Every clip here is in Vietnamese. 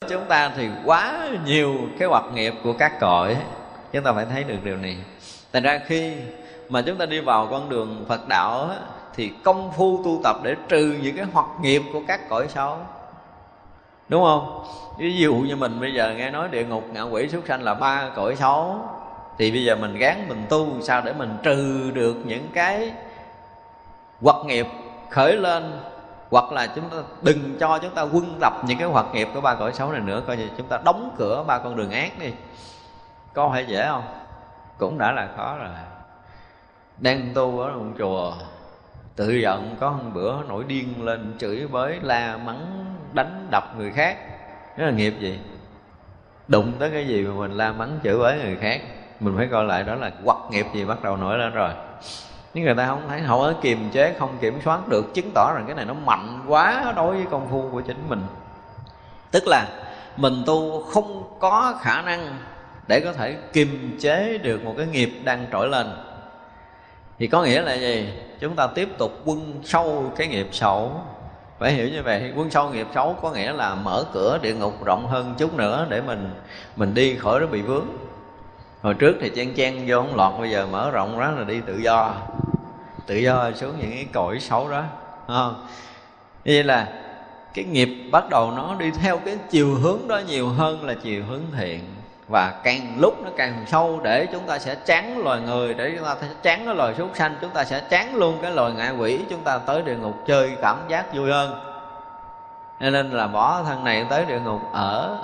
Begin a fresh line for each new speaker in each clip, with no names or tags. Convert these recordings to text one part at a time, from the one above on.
chúng ta thì quá nhiều cái hoạt nghiệp của các cõi. Chúng ta phải thấy được điều này. Thành ra khi mà chúng ta đi vào con đường phật đạo thì công phu tu tập để trừ những cái hoạt nghiệp của các cõi xấu. Đúng không? Ví dụ như mình bây giờ nghe nói địa ngục ngạ quỷ súc sanh là ba cõi xấu, thì bây giờ mình gán mình tu sao để mình trừ được những cái hoạt nghiệp khởi lên hoặc là chúng ta đừng cho chúng ta quân tập những cái hoạt nghiệp của ba cõi xấu này nữa, coi như chúng ta đóng cửa ba con đường ác đi. Có phải dễ không? Cũng đã là khó rồi. Đang tu ở trong chùa, tự giận có một bữa nổi điên lên chửi bới, la mắng, đánh đập người khác. Đó là nghiệp gì? Đụng tới cái gì mà mình la mắng chửi bới người khác? Mình phải coi lại đó là quật nghiệp gì bắt đầu nổi lên rồi nhưng người ta không thấy họ ở kiềm chế, không kiểm soát được, chứng tỏ rằng cái này nó mạnh quá đối với công phu của chính mình. Tức là mình tu không có khả năng để có thể kiềm chế được một cái nghiệp đang trỗi lên. Thì có nghĩa là gì? Chúng ta tiếp tục quân sâu cái nghiệp xấu. Phải hiểu như vậy, quân sâu nghiệp xấu có nghĩa là mở cửa địa ngục rộng hơn chút nữa để mình mình đi khỏi nó bị vướng. Hồi trước thì chen chen vô không lọt, bây giờ mở rộng ra là đi tự do tự do xuống những cái cõi xấu đó không? Vậy là cái nghiệp bắt đầu nó đi theo cái chiều hướng đó nhiều hơn là chiều hướng thiện. Và càng lúc nó càng sâu để chúng ta sẽ chán loài người, để chúng ta sẽ chán cái loài súc sanh, chúng ta sẽ chán luôn cái loài ngạ quỷ, chúng ta tới địa ngục chơi cảm giác vui hơn. Nên là bỏ thân này tới địa ngục ở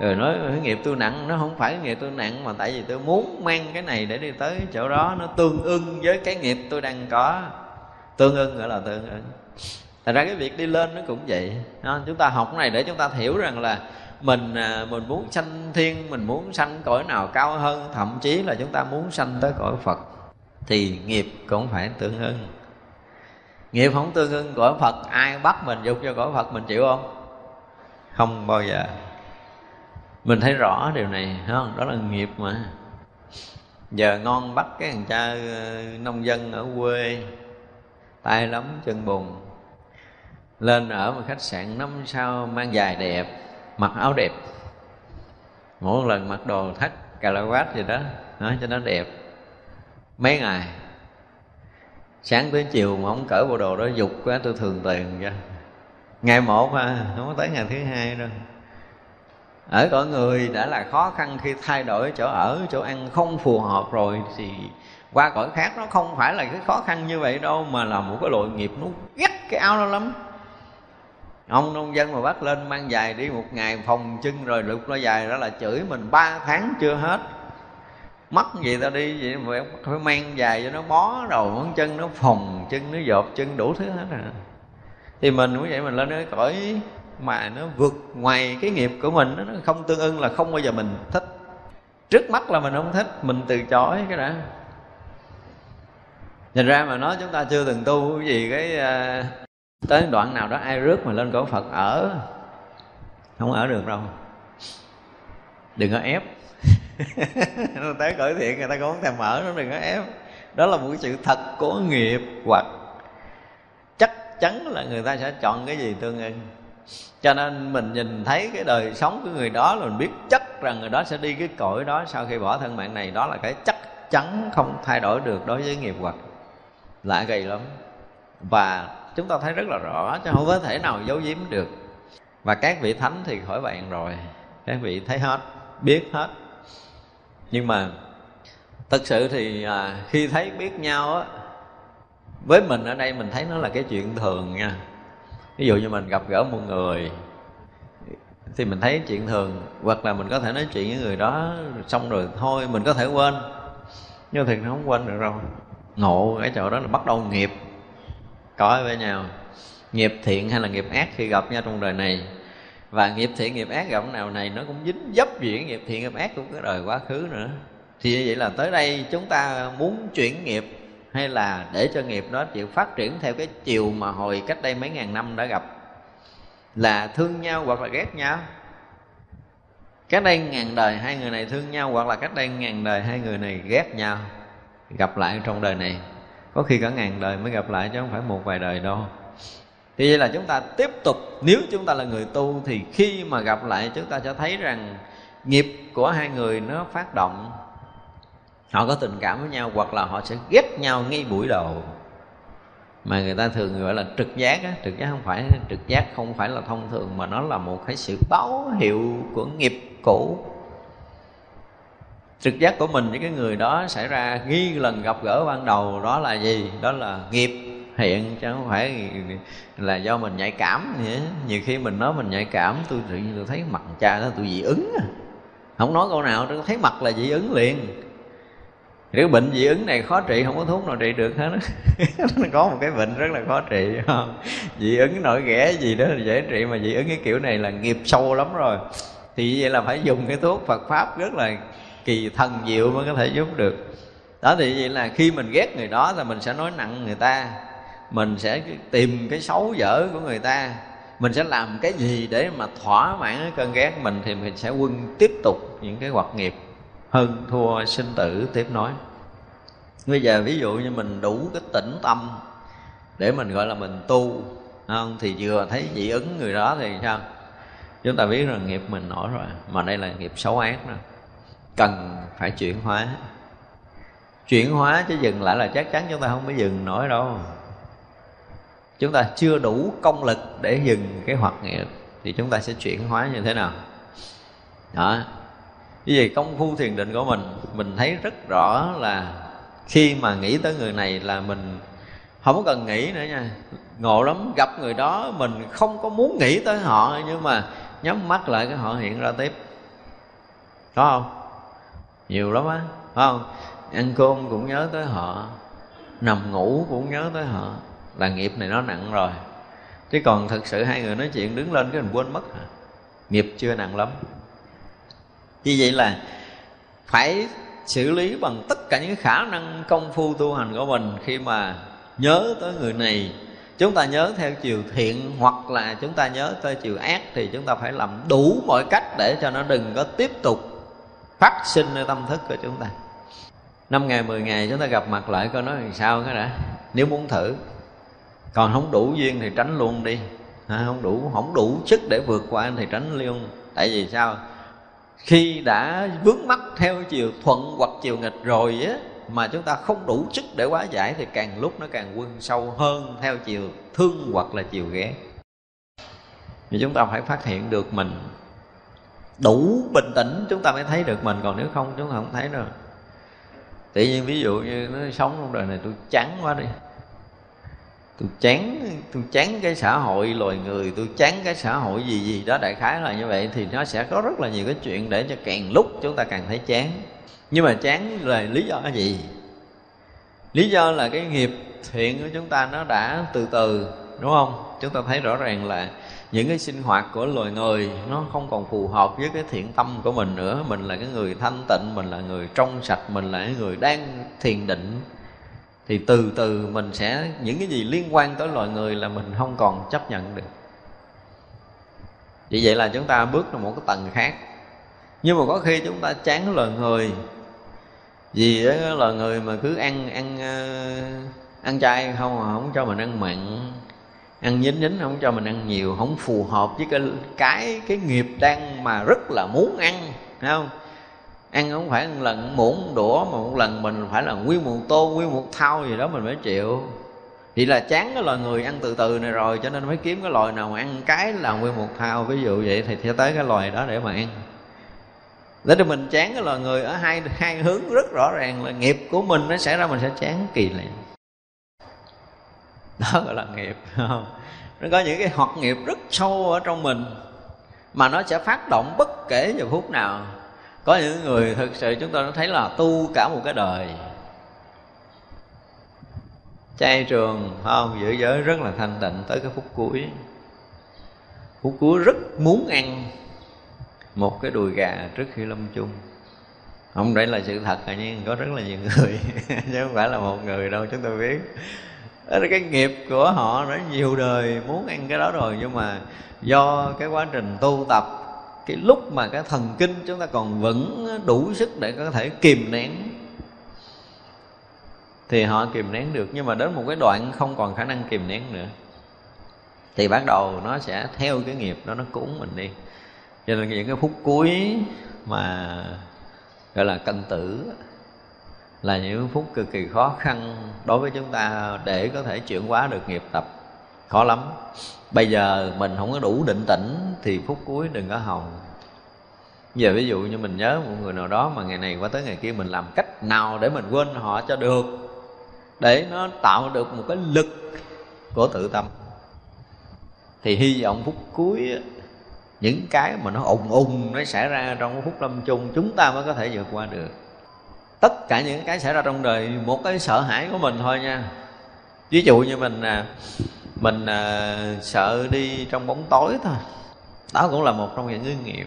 rồi nói, cái nghiệp tôi nặng. Nó không phải cái nghiệp tôi nặng mà tại vì tôi muốn mang cái này để đi tới chỗ đó. Nó tương ưng với cái nghiệp tôi đang có. Tương ưng gọi là tương ưng. Thật ra cái việc đi lên nó cũng vậy. Chúng ta học cái này để chúng ta hiểu rằng là mình à, mình muốn sanh thiên, mình muốn sanh cõi nào cao hơn, thậm chí là chúng ta muốn sanh tới cõi phật, thì nghiệp cũng phải tương ưng. Nghiệp không tương ưng, cõi phật ai bắt mình dục cho cõi phật mình chịu không? Không bao giờ mình thấy rõ điều này không? Đó là nghiệp mà. Giờ ngon bắt cái thằng cha ờ, nông dân ở quê, tay lắm chân bùn. Lên ở một khách sạn năm sao mang dài đẹp, mặc áo đẹp. Mỗi lần mặc đồ thắt cà la quát gì đó, nói cho nó đẹp. Mấy ngày, sáng tới chiều mà không cởi bộ đồ đó, dục quá, tôi thường tiền cho ngày một mà không có tới ngày thứ hai đâu ở cõi người đã là khó khăn khi thay đổi chỗ ở, chỗ ăn không phù hợp rồi thì qua cõi khác nó không phải là cái khó khăn như vậy đâu, mà là một cái loại nghiệp nó ghét cái áo đó lắm. Ông nông dân mà bắt lên mang dài đi một ngày phòng chân rồi lục nó dài đó là chửi mình ba tháng chưa hết. Mất gì ta đi vậy? Mà phải mang dài cho nó bó đầu ngón chân nó phòng chân nó dột, chân đủ thứ hết à. Thì mình cũng vậy, mình lên cái cõi mà nó vượt ngoài cái nghiệp của mình nó không tương ưng là không bao giờ mình thích. Trước mắt là mình không thích mình từ chối cái đã. Nhìn ra mà nói chúng ta chưa từng tu cái gì cái uh, tới đoạn nào đó ai rước mà lên cõi phật ở không ở được đâu. Đừng có ép. Tới cởi thiện người ta cũng không thèm mở nó đừng có ép. Đó là một cái sự thật của nghiệp hoặc. Chắc chắn là người ta sẽ chọn cái gì tương ưng cho nên mình nhìn thấy cái đời sống của người đó là mình biết chắc rằng người đó sẽ đi cái cõi đó sau khi bỏ thân mạng này. Đó là cái chắc chắn không thay đổi được đối với nghiệp hoặc. Lạ kỳ lắm. Và chúng ta thấy rất là rõ chứ không có thể nào giấu giếm được. Và các vị thánh thì khỏi bạn rồi. Các vị thấy hết biết hết. Nhưng mà thật sự thì à, khi thấy biết nhau á với mình ở đây mình thấy nó là cái chuyện thường nha ví dụ như mình gặp gỡ một người, thì mình thấy chuyện thường, hoặc là mình có thể nói chuyện với người đó xong rồi thôi, mình có thể quên. Nhưng thì nó không quên được đâu ngộ cái chỗ đó là bắt đầu nghiệp, có với nhau? Nghiệp thiện hay là nghiệp ác khi gặp nhau trong đời này? Và nghiệp thiện, nghiệp ác gặp nào này, nó cũng dính dấp chuyện nghiệp thiện, nghiệp ác của cái đời quá khứ nữa. Thì như vậy là tới đây chúng ta muốn chuyển nghiệp hay là để cho nghiệp nó chịu phát triển theo cái chiều mà hồi cách đây mấy ngàn năm đã gặp? Là thương nhau hoặc là ghét nhau? Cách đây ngàn đời hai người này thương nhau hoặc là cách đây ngàn đời hai người này ghét nhau? Gặp lại trong đời này. Có khi cả ngàn đời mới gặp lại chứ không phải một vài đời đâu. Thì vậy là chúng ta tiếp tục. Nếu chúng ta là người tu thì khi mà gặp lại, chúng ta sẽ thấy rằng nghiệp của hai người nó phát động họ có tình cảm với nhau hoặc là họ sẽ ghét nhau ngay buổi đầu. Mà người ta thường gọi là trực giác á, trực giác không phải trực giác, không phải là thông thường, mà nó là một cái sự báo hiệu của nghiệp cũ. Trực giác của mình với cái người đó xảy ra nghi lần gặp gỡ ban đầu, đó là gì? Đó là nghiệp hiện, chứ không phải là do mình nhạy cảm nhỉ? nhiều khi mình nói mình nhạy cảm, tôi tự nhiên tôi thấy mặt cha đó tôi dị ứng không nói câu nào, tôi thấy mặt là dị ứng liền cái bệnh dị ứng này khó trị, không có thuốc nào trị được hết nó có một cái bệnh rất là khó trị không? dị ứng nổi ghẻ gì đó là dễ trị, mà dị ứng cái kiểu này là nghiệp sâu lắm rồi. Thì vậy là phải dùng cái thuốc Phật pháp rất là kỳ thần diệu mới có thể giúp được. Đó, thì vậy là khi mình ghét người đó thì mình sẽ nói nặng người ta. Mình sẽ tìm cái xấu dở của người ta. Mình sẽ làm cái gì để mà thỏa mãn cái cơn ghét mình thì mình sẽ quân tiếp tục những cái hoạt nghiệp hơn thua sinh tử, tiếp nói. Bây giờ ví dụ như mình đủ cái tĩnh tâm để mình gọi là mình tu không? Thì vừa thấy dị ứng người đó thì sao? Chúng ta biết rằng nghiệp mình nổi rồi, mà đây là nghiệp xấu ác đó. Cần phải chuyển hóa. Chuyển hóa chứ dừng lại là chắc chắn chúng ta không có dừng nổi đâu. Chúng ta chưa đủ công lực để dừng cái hoạt nghiệp, thì chúng ta sẽ chuyển hóa như thế nào? Đó như vậy công phu thiền định của mình mình thấy rất rõ là khi mà nghĩ tới người này là mình không cần nghĩ nữa nha. Ngộ lắm, gặp người đó mình không có muốn nghĩ tới họ, nhưng mà nhắm mắt lại cái họ hiện ra tiếp. Có không? Nhiều lắm á, phải không? Ăn cơm cũng nhớ tới họ, nằm ngủ cũng nhớ tới họ. Là nghiệp này nó nặng rồi. Chứ còn thực sự hai người nói chuyện đứng lên cái mình quên mất hả? Nghiệp chưa nặng lắm vì vậy là phải xử lý bằng tất cả những khả năng công phu tu hành của mình khi mà nhớ tới người này. Chúng ta nhớ theo chiều thiện hoặc là chúng ta nhớ theo chiều ác thì chúng ta phải làm đủ mọi cách để cho nó đừng có tiếp tục phát sinh ở tâm thức của chúng ta. Năm ngày mười ngày chúng ta gặp mặt lại coi nói làm sao cái đã. Nếu muốn thử. Còn không đủ duyên thì tránh luôn đi. À, không đủ không đủ sức để vượt qua thì tránh luôn. Tại vì sao? Khi đã vướng mắc theo chiều thuận hoặc chiều nghịch rồi á, mà chúng ta không đủ sức để hóa giải thì càng lúc nó càng quân sâu hơn theo chiều thương hoặc là chiều ghét. Thì chúng ta phải phát hiện được mình. Đủ bình tĩnh chúng ta mới thấy được mình, còn nếu không chúng ta không thấy đâu. Tự nhiên ví dụ như nó sống trong đời này tôi chán quá đi tôi chán tôi chán cái xã hội loài người, tôi chán cái xã hội gì gì đó, đại khái là như vậy, thì nó sẽ có rất là nhiều cái chuyện để cho càng lúc chúng ta càng thấy chán. Nhưng mà chán là lý do gì? Lý do là cái nghiệp thiện của chúng ta nó đã từ từ, đúng không? Chúng ta thấy rõ ràng là những cái sinh hoạt của loài người nó không còn phù hợp với cái thiện tâm của mình nữa. Mình là cái người thanh tịnh, mình là người trong sạch, mình là cái người đang thiền định thì từ từ mình sẽ, những cái gì liên quan tới loài người là mình không còn chấp nhận được. Vì vậy là chúng ta bước vào một cái tầng khác. Nhưng mà có khi chúng ta chán loài người. Vì đó loài người mà cứ ăn ăn ờ, ăn chay không à, không cho mình ăn mặn, ăn nhín nhín không cho mình ăn nhiều, không phù hợp với cái cái cái nghiệp đang mà rất là muốn ăn thấy không? Ăn không phải một lần muỗng đũa, mà một lần mình phải là nguyên một tô, nguyên một thau gì đó mình mới chịu. Thì là chán cái loài người ăn từ từ này rồi, cho nên mới kiếm cái loài nào mà ăn cái là nguyên một thau. Ví dụ vậy thì sẽ tới cái loài đó để mà ăn. Để cho mình chán cái loài người ở hai hai hướng rất rõ ràng là nghiệp của mình nó xảy ra mình sẽ chán kỳ lạ. Đó gọi là nghiệp nó có những cái hoạt nghiệp rất sâu ở trong mình mà nó sẽ phát động bất kể giờ phút nào có những người thực sự chúng ta thấy là tu cả một cái đời. Chay trường không? Giữ giới rất là thanh tịnh tới cái phút cuối. Phút cuối rất muốn ăn một cái đùi gà trước khi lâm chung. Không đây là sự thật à nhưng có rất là nhiều người, chứ không phải là một người đâu, chúng tôi biết. Đó là cái nghiệp của họ nó nhiều đời muốn ăn cái đó rồi, nhưng mà do cái quá trình tu tập cái lúc mà cái thần kinh chúng ta còn vẫn đủ sức để có thể kìm nén, thì họ kìm nén được. Nhưng mà đến một cái đoạn không còn khả năng kìm nén nữa, thì bắt đầu nó sẽ theo cái nghiệp đó, nó cuốn mình đi. Cho nên những cái phút cuối mà gọi là cân tử là những phút cực kỳ khó khăn đối với chúng ta để có thể chuyển hóa được nghiệp tập. Khó lắm bây giờ mình không có đủ định tĩnh thì phút cuối đừng có hòng. Giờ ví dụ như mình nhớ một người nào đó mà ngày này qua tới ngày kia mình làm cách nào để mình quên họ cho được. Để nó tạo được một cái lực của tự tâm. Thì hy vọng phút cuối, những cái mà nó ùng ùng nó xảy ra trong phút lâm chung, chúng ta mới có thể vượt qua được. Tất cả những cái xảy ra trong đời, một cái sợ hãi của mình thôi nha. Ví dụ như mình mình à, sợ đi trong bóng tối thôi. Đó cũng là một trong những cái nghiệp.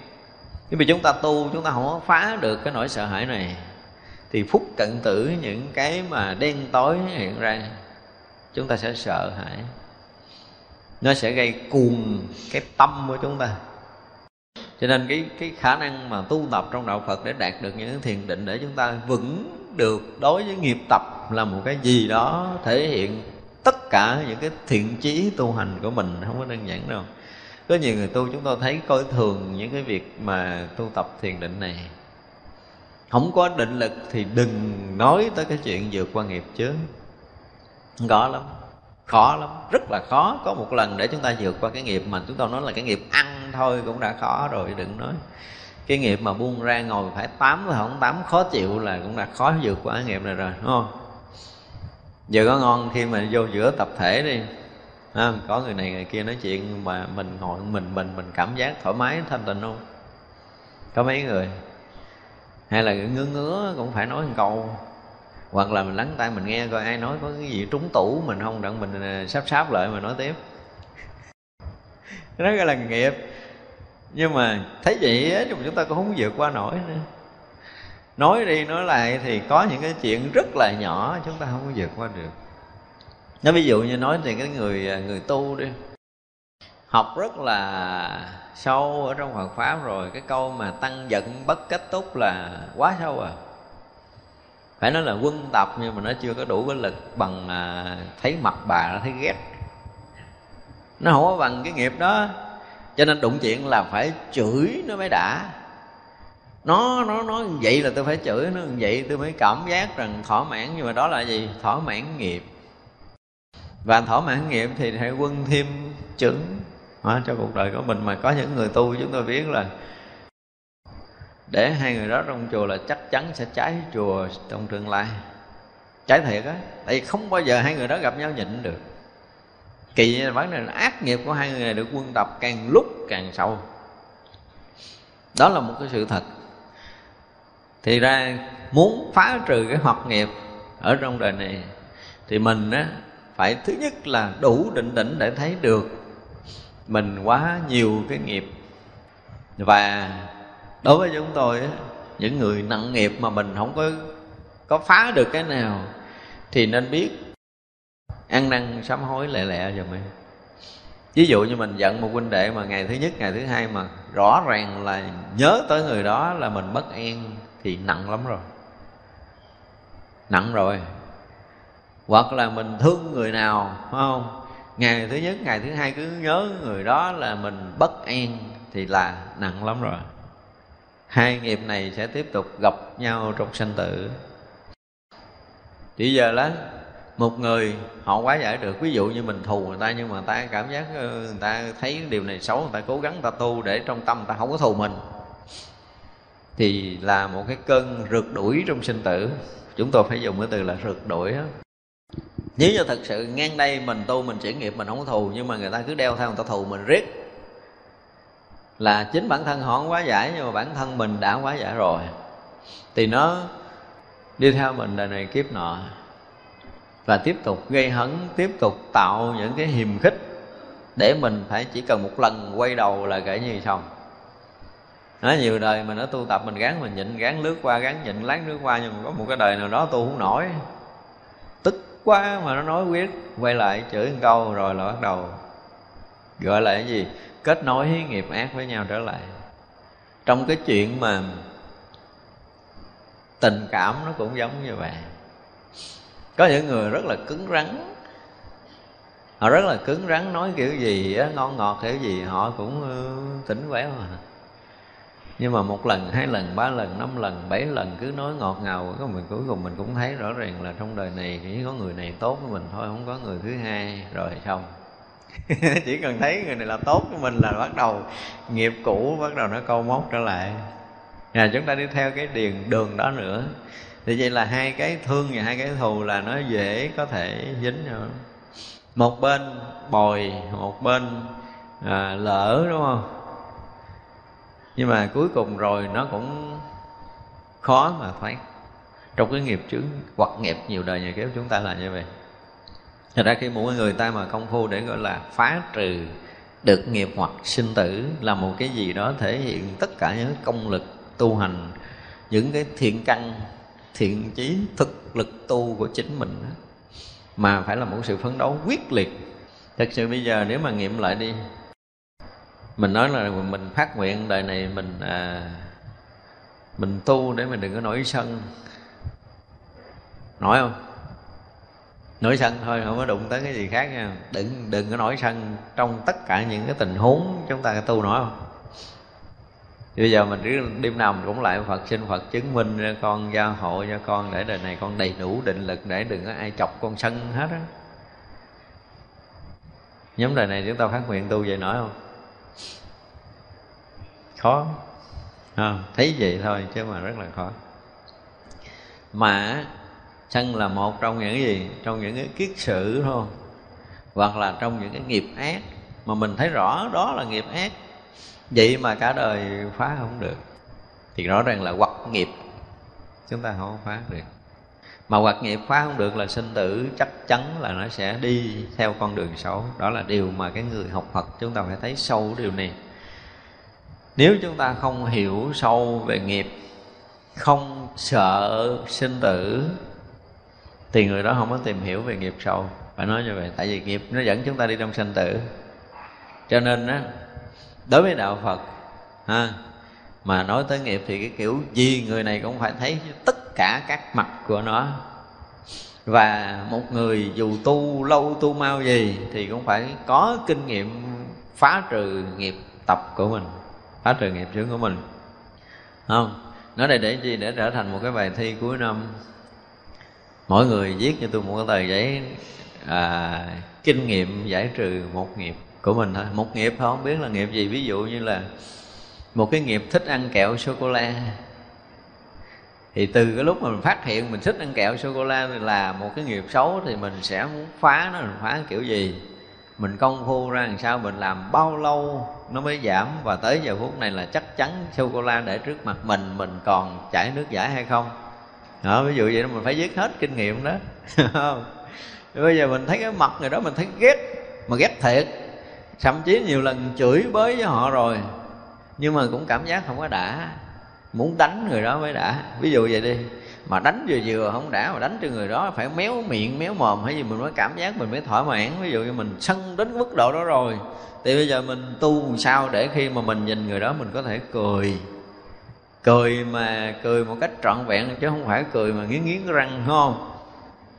Nhưng vì chúng ta tu chúng ta không có phá được cái nỗi sợ hãi này. Thì phút cận tử những cái mà đen tối hiện ra chúng ta sẽ sợ hãi. Nó sẽ gây cuồng cái tâm của chúng ta. Cho nên cái cái khả năng mà tu tập trong đạo Phật để đạt được những thiền định để chúng ta vững được đối với nghiệp tập là một cái gì đó thể hiện tất cả những cái thiện chí tu hành của mình không có đơn giản đâu. Có nhiều người tu chúng tôi thấy coi thường những cái việc mà tu tập thiền định này. Không có định lực thì đừng nói tới cái chuyện vượt qua nghiệp chứ khó lắm khó lắm, rất là khó. Có một lần để chúng ta vượt qua cái nghiệp mà chúng ta nói là cái nghiệp ăn thôi cũng đã khó rồi, đừng nói. Cái nghiệp mà buông ra ngồi phải tám thôi không tám, khó chịu là cũng đã khó vượt qua cái nghiệp này rồi, đúng không? Giờ có ngon khi mà vô giữa tập thể đi. À, có người này người kia nói chuyện mà mình ngồi mình mình mình cảm giác thoải mái thanh tịnh không có mấy người hay là ngứa ngứa cũng phải nói một câu. Hoặc là mình lắng tai mình nghe coi ai nói có cái gì trúng tủ mình không đặng mình à, sắp sáp lại mà nói tiếp. Nó gọi là nghiệp. Nhưng mà thấy vậy á chúng ta cũng không vượt qua nổi nữa nói đi nói lại thì có những cái chuyện rất là nhỏ chúng ta không có vượt qua được. Nó ví dụ như nói thì cái người à, người tu đi. Học rất là sâu ở trong Phật pháp rồi cái câu mà tăng giận bất cách túc là quá sâu à. Phải nói là quân tập nhưng mà nó chưa có đủ cái lực bằng à, thấy mặt bà nó thấy ghét. Nó không có bằng cái nghiệp đó. Cho nên đụng chuyện là phải chửi nó mới đã nó nó nói vậy là tôi phải chửi nó vậy tôi mới cảm giác rằng thỏa mãn nhưng mà đó là gì? Thỏa mãn nghiệp. Và thỏa mãn nghiệp thì hãy quân thêm chứng. À, cho cuộc đời của mình mà có những người tu chúng tôi biết là để hai người đó trong chùa là chắc chắn sẽ cháy chùa trong tương lai. Cháy thiệt á. Tại vì không bao giờ hai người đó gặp nhau nhịn được. Kỳ vấn đề là ác nghiệp của hai người này được quân tập càng lúc càng sâu. Đó là một cái sự thật thì ra muốn phá trừ cái hoạt nghiệp ở trong đời này, thì mình á, phải thứ nhất là đủ định tĩnh để thấy được mình quá nhiều cái nghiệp. Và đối với chúng tôi những người nặng nghiệp mà mình không có có phá được cái nào, thì nên biết ăn năn, sám hối, lẹ lẹ rồi mình ví dụ như mình giận một huynh đệ mà ngày thứ nhất, ngày thứ hai mà rõ ràng là nhớ tới người đó là mình bất an thì nặng lắm rồi. Nặng rồi. Hoặc là mình thương người nào, phải không? Ngày thứ nhất, ngày thứ hai cứ nhớ người đó là mình bất an thì là nặng lắm rồi. Hai nghiệp này sẽ tiếp tục gặp nhau trong sanh tử. Chỉ giờ đó một người, họ quá giải được. Ví dụ như mình thù người ta, nhưng mà ta cảm giác ờ, người ta thấy điều này xấu, người ta cố gắng người ta tu để trong tâm người ta không có thù mình thì là một cái cơn rượt đuổi trong sinh tử. Chúng tôi phải dùng cái từ là rượt đuổi đó. nếu như thật sự ngang đây mình tu mình chuyển nghiệp mình không có thù, nhưng mà người ta cứ đeo theo người ta thù mình riết, là chính bản thân họ không quá giải, nhưng mà bản thân mình đã quá giải rồi, thì nó đi theo mình đời này kiếp nọ. Và tiếp tục gây hấn, tiếp tục tạo những cái hiềm khích để mình phải chỉ cần một lần quay đầu là kể như xong nó nhiều đời mình nó tu tập mình gán mình nhịn, gán lướt qua, gán nhịn, lát nước qua, nhưng mà có một cái đời nào đó tu không nổi. Tức quá mà nó nói quyết, quay lại chửi một câu rồi là bắt đầu gọi là cái gì? Kết nối nghiệp ác với nhau trở lại. Trong cái chuyện mà tình cảm nó cũng giống như vậy. Có những người rất là cứng rắn. Họ rất là cứng rắn, nói kiểu gì ngon ngọt kiểu gì, họ cũng ừ, tỉnh quéo mà nhưng mà một lần hai lần ba lần năm lần bảy lần cứ nói ngọt ngào. Có mình cuối cùng mình cũng thấy rõ ràng là trong đời này chỉ có người này tốt với mình thôi không có người thứ hai. Rồi xong. Chỉ cần thấy người này là tốt với mình là bắt đầu nghiệp cũ bắt đầu nó câu móc trở lại. À, chúng ta đi theo cái điền đường đó nữa. Thì vậy là hai cái thương và hai cái thù là nó dễ có thể dính nhau. Một bên bồi một bên à, lỡ đúng không? Nhưng mà cuối cùng rồi nó cũng khó mà thoát trong cái nghiệp chướng hoặc nghiệp nhiều đời nhiều kiếp chúng ta là như vậy Thật ra khi mỗi người ta mà công phu để gọi là phá trừ được nghiệp hoặc sinh tử là một cái gì đó thể hiện tất cả những công lực tu hành, những cái thiện căn, thiện chí, thực lực tu của chính mình đó. mà phải là một sự phấn đấu quyết liệt thật sự bây giờ nếu mà nghiệm lại đi mình nói là mình phát nguyện đời này mình à, mình tu để mình đừng có nổi sân. Nổi không? Nổi sân thôi không có đụng tới cái gì khác nha. Đừng đừng có nổi sân trong tất cả những cái tình huống chúng ta tu nổi không? Bây giờ mình cứ đêm nào mình cũng lại Phật xin Phật chứng minh cho con gia hộ cho con để đời này con đầy đủ định lực để đừng có ai chọc con sân hết á. Nhóm đời này chúng ta phát nguyện tu vậy nổi không? Khó. À, thấy vậy thôi chứ mà rất là khó. Mà sân là một trong những gì? Trong những cái kiết sử thôi hoặc là trong những cái nghiệp ác. Mà mình thấy rõ đó là nghiệp ác. Vậy mà cả đời phá không được. Thì rõ ràng là hoặc nghiệp. Chúng ta không phá được. Mà hoặc nghiệp phá không được là sinh tử chắc chắn là nó sẽ đi theo con đường xấu. Đó là điều mà cái người học Phật chúng ta phải thấy sâu điều này nếu chúng ta không hiểu sâu về nghiệp, không sợ sinh tử, thì người đó không có tìm hiểu về nghiệp sâu. Phải nói như vậy, tại vì nghiệp nó dẫn chúng ta đi trong sinh tử. Cho nên á, đối với đạo phật, ha, mà nói tới nghiệp thì cái kiểu gì người này cũng phải thấy tất cả các mặt của nó. Và một người dù tu lâu tu mau gì thì cũng phải có kinh nghiệm phá trừ nghiệp tập của mình phá trừ nghiệp chướng của mình. Không nói đây để chi? Để trở thành một cái bài thi cuối năm. Mỗi người viết cho tôi một cái tờ giấy à, kinh nghiệm giải trừ một nghiệp của mình thôi. Một nghiệp thôi không biết là nghiệp gì. Ví dụ như là một cái nghiệp thích ăn kẹo sô cô la thì từ cái lúc mà mình phát hiện mình thích ăn kẹo sô cô la là một cái nghiệp xấu thì mình sẽ muốn phá nó mình phá kiểu gì? Mình công phu ra làm sao? Mình làm bao lâu? Nó mới giảm. Và tới giờ phút này là chắc chắn sô cô la để trước mặt mình mình còn chảy nước giải hay không? Đó, ví dụ vậy đó mình phải viết hết kinh nghiệm đó. Bây giờ mình thấy cái mặt người đó mình thấy ghét mà ghét thiệt. Thậm chí nhiều lần chửi bới với họ rồi nhưng mà cũng cảm giác không có đã. Muốn đánh người đó mới đã. Ví dụ vậy đi mà đánh vừa vừa, không đã mà đánh cho người đó phải méo miệng, méo mồm, hay gì mình mới cảm giác mình mới thỏa mãn. Ví dụ như mình sân đến mức độ đó rồi, thì bây giờ mình tu làm sao để khi mà mình nhìn người đó mình có thể cười. Cười mà cười một cách trọn vẹn, chứ không phải cười mà nghiến nghiến răng không?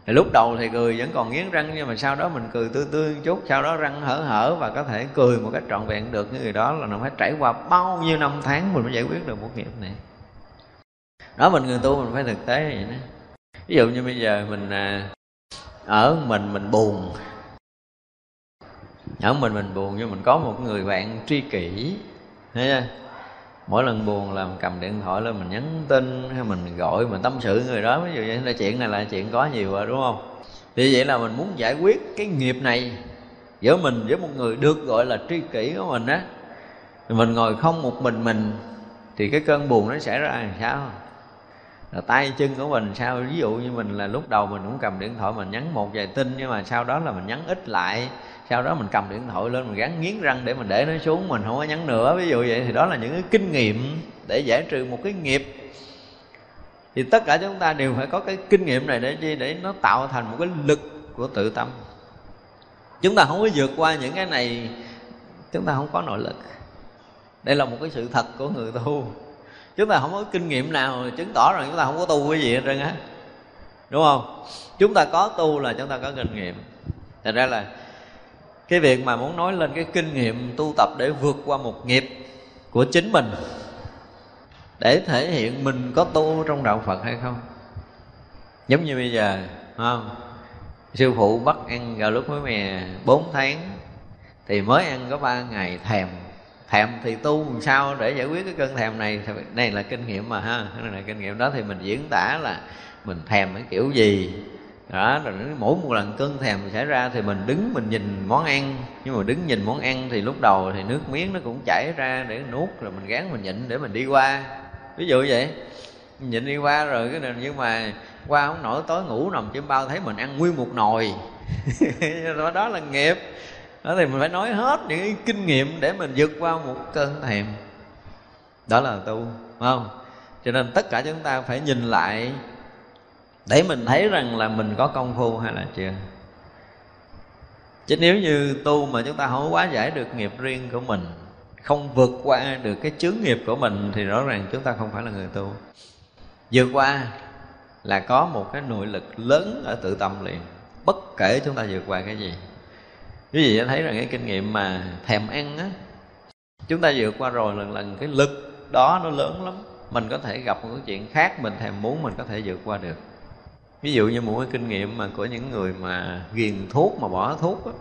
Thì lúc đầu thì cười vẫn còn nghiến răng, nhưng mà sau đó mình cười tươi tươi một chút, sau đó răng hở hở và có thể cười một cách trọn vẹn được. Như người đó là nó phải trải qua bao nhiêu năm tháng mình mới giải quyết được một nghiệp này đó mình người tu mình phải thực tế vậy đó. Ví dụ như bây giờ mình à, ở mình mình buồn. Ở mình mình buồn nhưng mình có một người bạn tri kỷ thấy chưa? Mỗi lần buồn là mình cầm điện thoại lên mình nhắn tin hay mình gọi mình tâm sự người đó. Ví dụ như là chuyện này là chuyện có nhiều rồi đúng không? Thì vậy là mình muốn giải quyết cái nghiệp này. Giữa mình với một người được gọi là tri kỷ của mình á mình ngồi không một mình mình thì cái cơn buồn nó xảy ra làm sao? Là tay chân của mình, sao ví dụ như mình là lúc đầu mình cũng cầm điện thoại mình nhắn một vài tin, nhưng mà sau đó là mình nhắn ít lại. Sau đó mình cầm điện thoại lên, mình gắn nghiến răng để mình để nó xuống, mình không có nhắn nữa. Ví dụ vậy thì đó là những cái kinh nghiệm để giải trừ một cái nghiệp. Thì tất cả chúng ta đều phải có cái kinh nghiệm này để chi để nó tạo thành một cái lực của tự tâm. Chúng ta không có vượt qua những cái này, chúng ta không có nội lực. Đây là một cái sự thật của người tu chúng ta không có kinh nghiệm nào chứng tỏ rằng chúng ta không có tu cái gì hết trơn á. Đúng không? Chúng ta có tu là chúng ta có kinh nghiệm. Thật ra là cái việc mà muốn nói lên cái kinh nghiệm tu tập để vượt qua một nghiệp của chính mình, để thể hiện mình có tu trong đạo phật hay không? Giống như bây giờ không? Sư phụ bắt ăn gà lúc mới mè bốn tháng, thì mới ăn có ba ngày thèm thèm thì tu làm sao để giải quyết cái cơn thèm này? Đây là kinh nghiệm mà ha. Đây là kinh nghiệm đó thì mình diễn tả là mình thèm cái kiểu gì. Đó rồi mỗi một lần cơn thèm xảy ra thì mình đứng mình nhìn món ăn. Nhưng mà đứng nhìn món ăn thì lúc đầu thì nước miếng nó cũng chảy ra để nuốt rồi mình gán mình nhịn để mình đi qua. Ví dụ vậy. Nhịn đi qua rồi cái này nhưng mà qua không nổi tối ngủ nằm trên bao thấy mình ăn nguyên một nồi. Đó, đó là nghiệp đó thì mình phải nói hết những cái kinh nghiệm để mình vượt qua một cơn thèm. Đó là tu, phải không? Cho nên tất cả chúng ta phải nhìn lại để mình thấy rằng là mình có công phu hay là chưa. Chứ nếu như tu mà chúng ta không quá giải được nghiệp riêng của mình, không vượt qua được cái chướng nghiệp của mình, thì rõ ràng chúng ta không phải là người tu. Vượt qua là có một cái nội lực lớn ở tự tâm liền. Bất kể chúng ta vượt qua cái gì quý vị thấy rằng cái kinh nghiệm mà thèm ăn á, chúng ta vượt qua rồi lần lần cái lực đó nó lớn lắm. Mình có thể gặp một cái chuyện khác mình thèm muốn, mình có thể vượt qua được. Ví dụ như một cái kinh nghiệm mà của những người mà ghiền thuốc, mà bỏ thuốc á.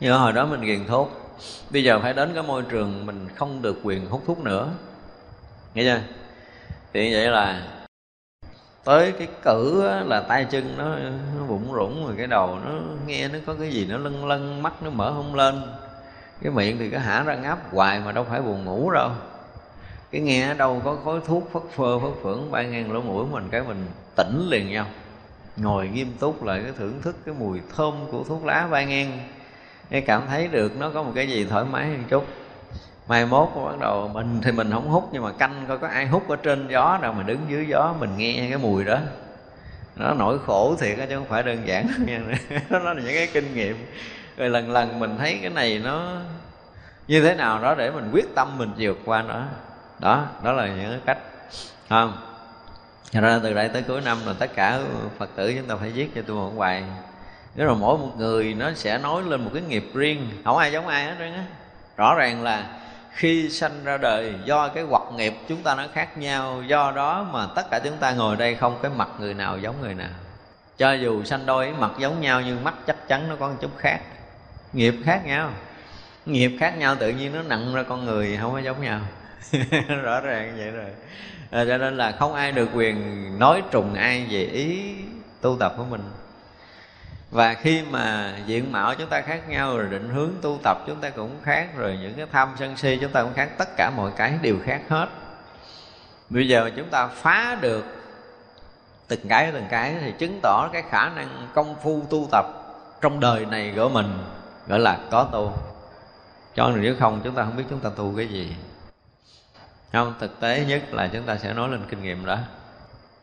Như hồi đó mình ghiền thuốc, bây giờ phải đến cái môi trường mình không được quyền hút thuốc nữa. Nghe chưa? Thì vậy là tới cái cử là tay chân nó, nó bụng rủng rồi cái đầu nó nghe nó có cái gì nó lân lân mắt nó mở không lên. Cái miệng thì cái hả ra ngáp hoài mà đâu phải buồn ngủ đâu. Cái nghe ở đâu có khói thuốc phất phơ phất phưởng bay ngang lỗ mũi mình cái mình tỉnh liền nhau. Ngồi nghiêm túc lại cái thưởng thức cái mùi thơm của thuốc lá bay ngang. Cái cảm thấy được nó có một cái gì thoải mái hơn chút mai mốt bắt đầu mình thì mình không hút, nhưng mà canh coi có ai hút ở trên gió đâu mà đứng dưới gió mình nghe cái mùi đó. Nó nỗi khổ thiệt chứ không phải đơn giản. Nha đó là những cái kinh nghiệm. Rồi lần lần mình thấy cái này nó như thế nào đó để mình quyết tâm mình vượt qua nó. Đó đó là những cái cách. Không? Thật ra từ đây tới cuối năm là tất cả Phật tử chúng ta phải viết cho tôi một bài. Nếu rồi mỗi một người nó sẽ nói lên một cái nghiệp riêng. Không ai giống ai hết trơn á. Rõ ràng là khi sanh ra đời do cái hoạt nghiệp chúng ta nó khác nhau do đó mà tất cả chúng ta ngồi đây không cái mặt người nào giống người nào. Cho dù sanh đôi mặt giống nhau nhưng mắt chắc chắn nó có một chút khác. Nghiệp khác nhau. Nghiệp khác nhau tự nhiên nó nặng ra con người không có giống nhau. Rõ ràng vậy rồi. À, cho nên là không ai được quyền nói trùng ai về ý tu tập của mình và khi mà diện mạo chúng ta khác nhau rồi định hướng tu tập chúng ta cũng khác, rồi những cái tham sân si chúng ta cũng khác, tất cả mọi cái đều khác hết. Bây giờ chúng ta phá được từng cái từng cái thì chứng tỏ cái khả năng công phu tu tập trong đời này của mình, gọi là có tu. Cho nên nếu không, chúng ta không biết chúng ta tu cái gì. Không, thực tế nhất là chúng ta sẽ nói lên kinh nghiệm đó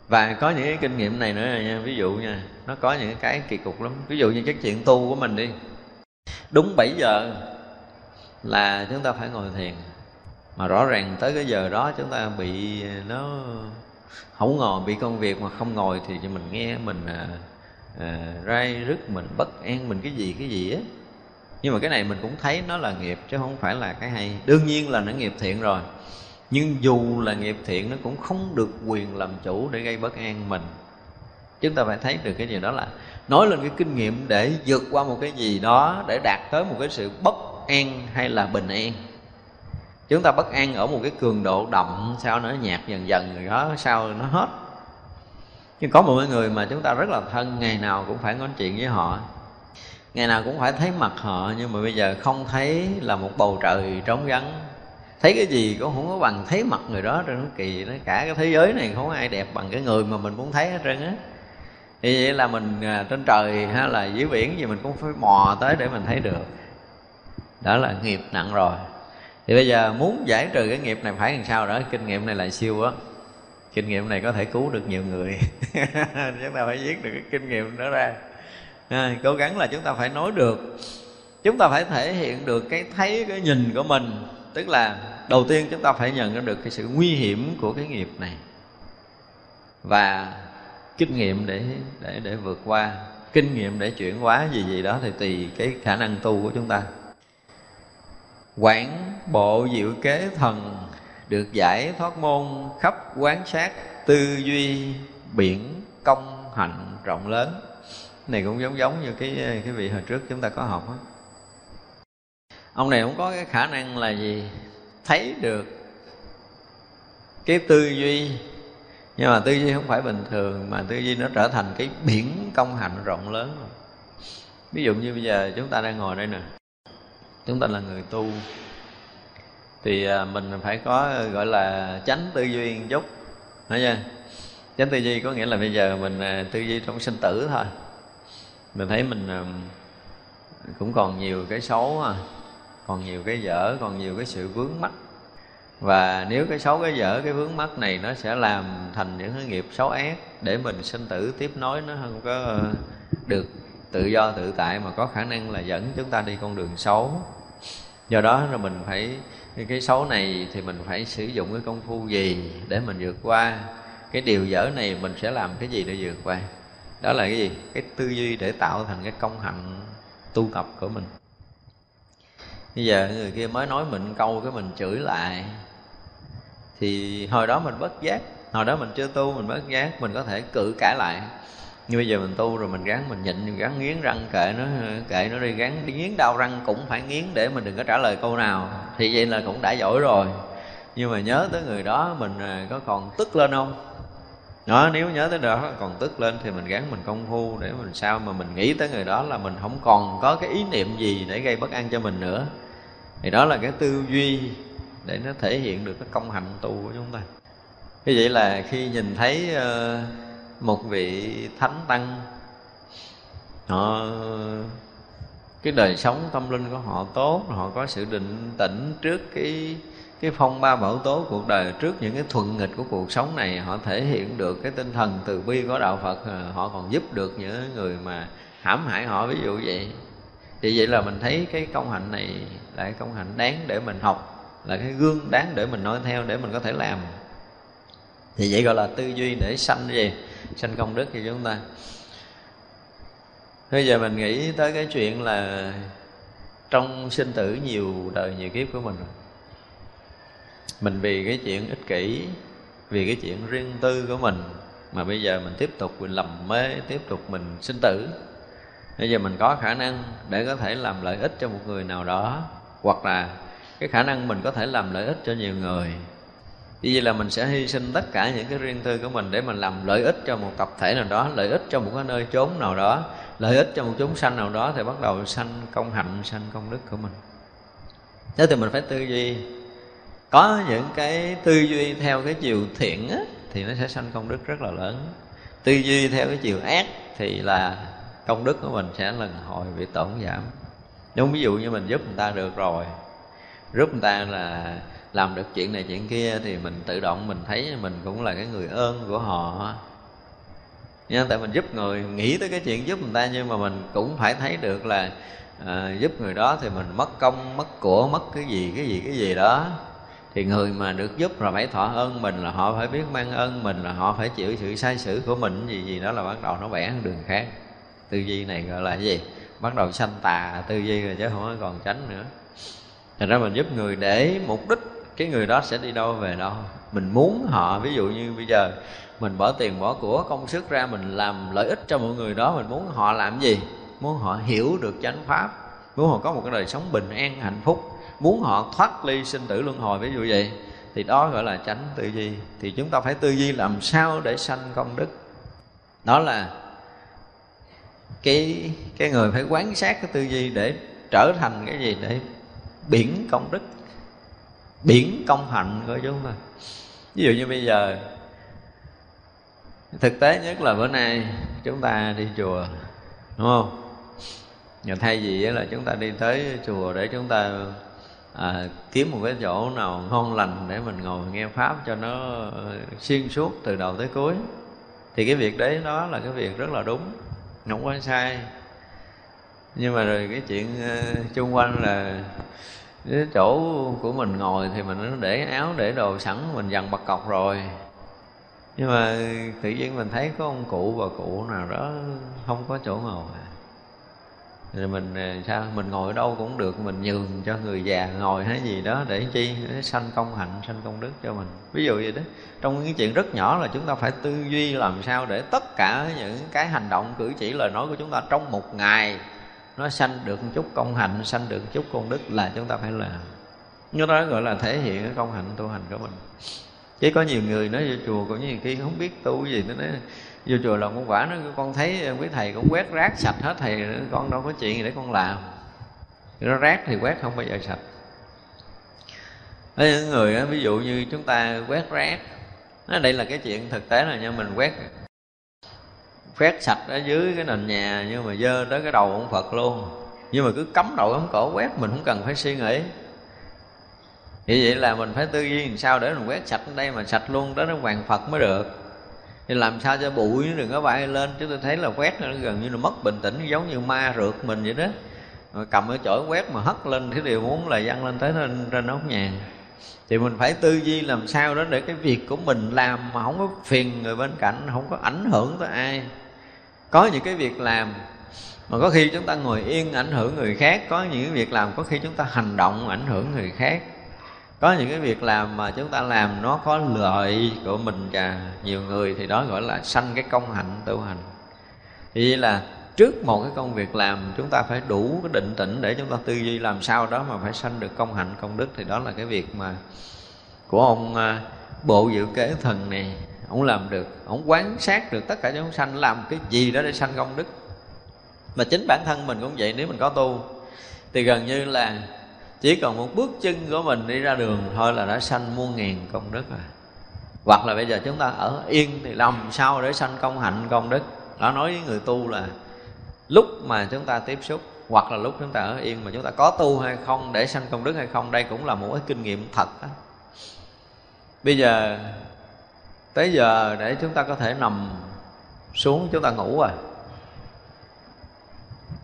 và có những cái kinh nghiệm này nữa nha ví dụ nha nó có những cái kỳ cục lắm. Ví dụ như cái chuyện tu của mình đi. Đúng 7 giờ là chúng ta phải ngồi thiền. Mà rõ ràng tới cái giờ đó chúng ta bị nó không ngồi bị công việc mà không ngồi thì mình nghe mình à, à, rai rứt mình bất an mình cái gì cái gì á. Nhưng mà cái này mình cũng thấy nó là nghiệp chứ không phải là cái hay. Đương nhiên là nó nghiệp thiện rồi nhưng dù là nghiệp thiện, nó cũng không được quyền làm chủ để gây bất an mình. Chúng ta phải thấy được cái gì đó là nói lên cái kinh nghiệm để vượt qua một cái gì đó, để đạt tới một cái sự bất an hay là bình an. Chúng ta bất an ở một cái cường độ đậm, sao nó nhạt dần dần rồi đó, sao nó hết. Nhưng có một người mà chúng ta rất là thân, ngày nào cũng phải nói chuyện với họ. Ngày nào cũng phải thấy mặt họ, nhưng mà bây giờ không thấy là một bầu trời trống vắng thấy cái gì cũng không có bằng thấy mặt người đó trên nó kỳ nó cả cái thế giới này không có ai đẹp bằng cái người mà mình muốn thấy hết trơn á. Thì vậy là mình à, trên trời hay là dưới biển gì mình cũng phải mò tới để mình thấy được. Đó là nghiệp nặng rồi. Thì bây giờ muốn giải trừ cái nghiệp này phải làm sao đó? Kinh nghiệm này là siêu á. Kinh nghiệm này có thể cứu được nhiều người. Chúng ta phải viết được cái kinh nghiệm đó ra. À, cố gắng là chúng ta phải nói được. Chúng ta phải thể hiện được cái thấy cái nhìn của mình tức là đầu tiên chúng ta phải nhận ra được cái sự nguy hiểm của cái nghiệp này và kinh nghiệm để để để vượt qua. Kinh nghiệm để chuyển hóa gì gì đó thì tùy cái khả năng tu của chúng ta. Quản bộ diệu kế thần được giải thoát môn khắp quán sát tư duy biển công hạnh rộng lớn. Này cũng giống giống như cái cái vị hồi trước chúng ta có học đó ông này cũng có cái khả năng là gì thấy được cái tư duy. Nhưng mà tư duy không phải bình thường, mà tư duy nó trở thành cái biển công hạnh rộng lớn. Ví dụ như bây giờ chúng ta đang ngồi đây nè. Chúng ta là người tu. Thì à, mình phải có, gọi là tránh tư duy một chút. Nói chưa? Tránh tư duy có nghĩa là bây giờ mình à, tư duy trong sinh tử thôi. Mình thấy mình à, cũng còn nhiều cái xấu à còn nhiều cái dở, còn nhiều cái sự vướng mắc. Và nếu cái xấu, cái dở, cái vướng mắc này nó sẽ làm thành những cái nghiệp xấu ác để mình sinh tử. Tiếp nối nó không có được tự do tự tại mà có khả năng là dẫn chúng ta đi con đường xấu. Do đó là mình phải, cái xấu này thì mình phải sử dụng cái công phu gì để mình vượt qua? Cái điều dở này mình sẽ làm cái gì để vượt qua? Đó là cái gì? Cái tư duy để tạo thành cái công hạnh tu tập của mình bây giờ người kia mới nói mình câu cái mình chửi lại. Thì hồi đó mình bất giác, hồi đó mình chưa tu, mình bất giác, mình có thể cự cãi lại. Nhưng bây giờ mình tu rồi mình gắng, mình nhịn, mình gắng nghiến răng, kệ nó kệ nó đi, gắng đi nghiến đau răng cũng phải nghiến để mình đừng có trả lời câu nào. Thì vậy là cũng đã giỏi rồi. Nhưng mà nhớ tới người đó mình à, có còn tức lên không? Đó, nếu nhớ tới đó còn tức lên thì mình gắn mình công phu để mình sao mà mình nghĩ tới người đó là mình không còn có cái ý niệm gì để gây bất an cho mình nữa thì đó là cái tư duy để nó thể hiện được cái công hạnh tu của chúng ta. Như vậy là khi nhìn thấy ờ, một vị thánh tăng, họ, cái đời sống tâm linh của họ tốt, họ có sự định tĩnh trước cái cái phong ba bảo tố cuộc đời, trước những cái thuận nghịch của cuộc sống này, họ thể hiện được cái tinh thần từ bi của đạo phật ờ, họ còn giúp được những người mà hãm hại họ. Ví dụ vậy thì vậy là mình thấy cái công hạnh này là cái công hạnh đáng để mình học, là cái gương đáng để mình nói theo để mình có thể làm. Thì vậy gọi là tư duy để sanh gì? Sanh công đức cho chúng ta. Bây giờ mình nghĩ tới cái chuyện là trong sinh tử nhiều đời nhiều kiếp của mình mình vì cái chuyện ích kỷ, vì cái chuyện riêng tư của mình mà bây giờ mình tiếp tục mình lầm mê, tiếp tục mình sinh tử bây giờ mình có khả năng để có thể làm lợi ích cho một người nào đó hoặc là cái khả năng mình có thể làm lợi ích cho nhiều người. Như vậy là mình sẽ hy sinh tất cả những cái riêng tư của mình để mình làm lợi ích cho một tập thể nào đó lợi ích cho một cái nơi chốn nào đó lợi ích cho một chúng sanh nào đó thì bắt đầu sanh công hạnh sanh công đức của mình. Thế thì mình phải tư duy. Có những cái tư duy theo cái chiều thiện á, thì nó sẽ sanh công đức rất là lớn. Tư duy theo cái chiều ác thì là công đức của mình sẽ lần hồi bị tổn giảm. Đúng ví dụ như mình giúp người ta được rồi giúp người ta là làm được chuyện này chuyện kia thì mình tự động mình thấy mình cũng là cái người ơn của họ. Nha tại mình giúp người nghĩ tới cái chuyện giúp người ta nhưng mà mình cũng phải thấy được là à, giúp người đó thì mình mất công mất của mất cái gì cái gì cái gì đó. Thì người mà được giúp là phải thọ ơn mình là họ phải biết mang ơn mình là họ phải chịu sự sai sử của mình gì gì đó là bắt đầu nó vẽ đường khác tư duy này gọi là cái gì? Bắt đầu sanh tà tư duy rồi chứ không còn tránh nữa. Thành ra mình giúp người để mục đích cái người đó sẽ đi đâu về đâu. Mình muốn họ, ví dụ như bây giờ mình bỏ tiền bỏ của, công sức ra mình làm lợi ích cho mọi người đó, mình muốn họ làm gì? Muốn họ hiểu được chánh pháp. Muốn họ có một cái đời sống bình an, hạnh phúc. Muốn họ thoát ly sinh tử luân hồi, ví dụ vậy. Thì đó gọi là tránh tư duy. Thì chúng ta phải tư duy làm sao để sanh công đức. Đó là cái cái người phải quán sát cái tư duy để trở thành cái gì? Để biển công đức biển công hạnh của chúng ta à? ví dụ như bây giờ thực tế nhất là bữa nay chúng ta đi chùa đúng không? Và thay vì là chúng ta đi tới chùa để chúng ta à, kiếm một cái chỗ nào ngon lành để mình ngồi nghe pháp cho nó ờ, xuyên suốt từ đầu tới cuối thì cái việc đấy đó là cái việc rất là đúng không có sai. Nhưng mà rồi cái chuyện uh, chung quanh là cái chỗ của mình ngồi thì mình nó để áo để đồ sẵn mình dằn bật cọc rồi. Nhưng mà tự nhiên mình thấy có ông cụ và cụ nào đó không có chỗ ngồi rồi mình ờ, sao? Mình ngồi ở đâu cũng được, mình nhường cho người già ngồi hay gì đó để chi? Để sanh công hạnh, sanh công đức cho mình. Ví dụ vậy đó. Trong những chuyện rất nhỏ là chúng ta phải tư duy làm sao để tất cả những cái hành động cử chỉ lời nói của chúng ta trong một ngày nó sanh được một chút công hạnh, sanh được một chút công đức là chúng ta phải làm. Như đó gọi là thể hiện cái công hạnh tu hành của mình. Chứ có nhiều người nói vô chùa cũng như khi không biết tu gì, nó nói vô chùa làm con quả nó con thấy quý thầy cũng quét rác sạch hết thầy con đâu có chuyện gì để con làm. Nó rác thì quét không bao giờ sạch. Đấy, những người đó, ví dụ như chúng ta quét rác nó đây là cái chuyện thực tế là nha mình quét quét sạch ở dưới cái nền nhà nhưng mà dơ tới cái đầu ông Phật luôn. Nhưng mà cứ cấm đầu cấm cổ quét mình không cần phải suy nghĩ. Thì vậy là mình phải tư duy làm sao để mình quét sạch ở đây mà sạch luôn đó nó hoàng Phật mới được thì làm sao cho bụi nó đừng có bay lên. Chứ tôi thấy là quét nó gần như là mất bình tĩnh giống như ma rượt mình vậy đó. Rồi cầm cái chổi quét mà hất lên cái điều muốn là văng lên tới trên, trên nóc nhà. Thì mình phải tư duy làm sao đó để cái việc của mình làm mà không có phiền người bên cạnh không có ảnh hưởng tới ai. Có những cái việc làm mà có khi chúng ta ngồi yên ảnh hưởng người khác có những cái việc làm có khi chúng ta hành động ảnh hưởng người khác có những cái việc làm mà chúng ta làm nó có lợi của mình và nhiều người thì đó gọi là sanh cái công hạnh tu hành. Thì là trước một cái công việc làm, chúng ta phải đủ cái định tĩnh để chúng ta tư duy làm sao đó mà phải sanh được công hạnh, công đức. Thì đó là cái việc mà của ông à, bộ dự kế thần này. Ông làm được, ông quán sát được tất cả chúng sanh, làm cái gì đó để sanh công đức. Mà chính bản thân mình cũng vậy, nếu mình có tu, thì gần như là chỉ còn một bước chân của mình đi ra đường thôi là đã sanh muôn ngàn công đức rồi. Hoặc là bây giờ chúng ta ở yên thì làm sao để sanh công hạnh công đức đó nói với người tu là lúc mà chúng ta tiếp xúc hoặc là lúc chúng ta ở yên mà chúng ta có tu hay không để sanh công đức hay không đây cũng là một cái kinh nghiệm thật đó. bây giờ tới giờ để chúng ta có thể nằm xuống chúng ta ngủ rồi.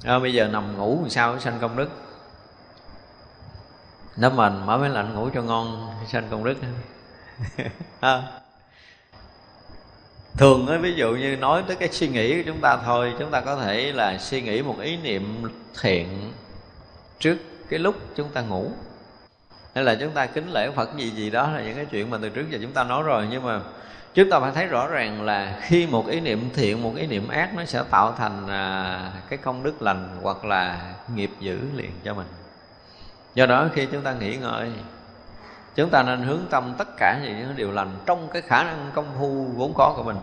À, bây giờ nằm ngủ làm sao sanh công đức? Nó mình mở máy lạnh ngủ cho ngon, sanh công đức thường ấy ví dụ như nói tới cái suy nghĩ của chúng ta thôi, chúng ta có thể là suy nghĩ một ý niệm thiện trước cái lúc chúng ta ngủ. Hay là chúng ta kính lễ phật gì gì đó, là những cái chuyện mà từ trước giờ chúng ta nói rồi, nhưng mà chúng ta phải thấy rõ ràng là khi một ý niệm thiện, một ý niệm ác, nó sẽ tạo thành à, cái công đức lành hoặc là nghiệp dữ liền cho mình do đó khi chúng ta nghỉ ngơi, chúng ta nên hướng tâm tất cả những điều lành trong cái khả năng công phu vốn có của mình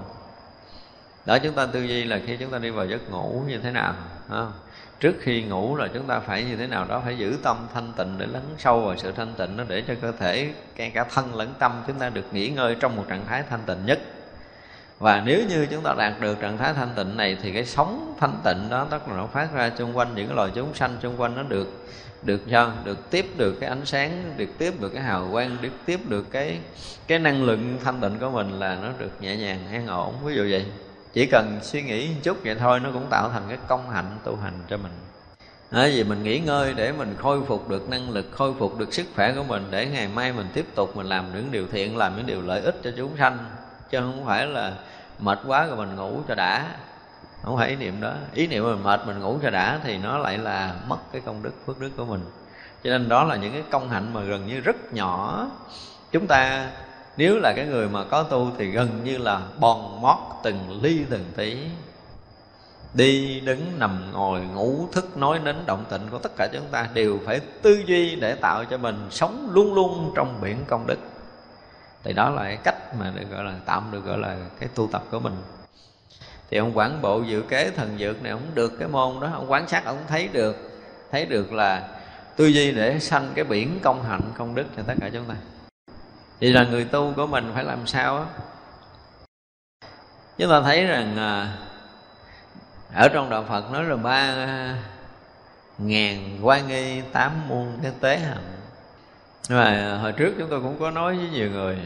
đó, chúng ta tư duy là khi chúng ta đi vào giấc ngủ như thế nào không? trước khi ngủ là chúng ta phải như thế nào đó, phải giữ tâm thanh tịnh để lắng sâu vào sự thanh tịnh nó để cho cơ thể ngay cả thân lẫn tâm chúng ta được nghỉ ngơi trong một trạng thái thanh tịnh nhất và nếu như chúng ta đạt được trạng thái thanh tịnh này thì cái sống thanh tịnh đó tất là nó phát ra xung quanh những cái loài chúng sanh xung quanh nó được được sao được tiếp được cái ánh sáng được tiếp được cái hào quang được tiếp được cái cái năng lượng thanh tịnh của mình là nó được nhẹ nhàng an ổn. Ví dụ vậy. Chỉ cần suy nghĩ một chút vậy thôi nó cũng tạo thành cái công hạnh tu hành cho mình. Đó, vì mình nghỉ ngơi để mình khôi phục được năng lực khôi phục được sức khỏe của mình để ngày mai mình tiếp tục mình làm những điều thiện làm những điều lợi ích cho chúng sanh. Chứ không phải là mệt quá rồi mình ngủ cho đã không phải ý niệm đó. Ý niệm mình mệt mình ngủ cho đã thì nó lại là mất cái công đức, phước đức của mình. Cho nên đó là những cái công hạnh mà gần như rất nhỏ. Chúng ta, nếu là cái người mà có tu thì gần như là bòn mót từng ly từng tí. Đi đứng nằm ngồi ngủ thức nói đến động tịnh của tất cả chúng ta đều phải tư duy để tạo cho mình sống luôn luôn trong biển công đức. Thì đó là cái cách mà được gọi là, tạm được gọi là cái tu tập của mình thì ông quản bộ dự kế thần dược này ông được cái môn đó, ông quán sát ông thấy được thấy được là tư duy để sanh cái biển công hạnh, công đức cho tất cả chúng ta. Thì là người tu của mình phải làm sao á? Chúng ta thấy rằng à, ở trong đạo Phật nói là ba ngàn quan nghi tám môn cái tế hạnh. Mà hồi trước chúng tôi cũng có nói với nhiều người.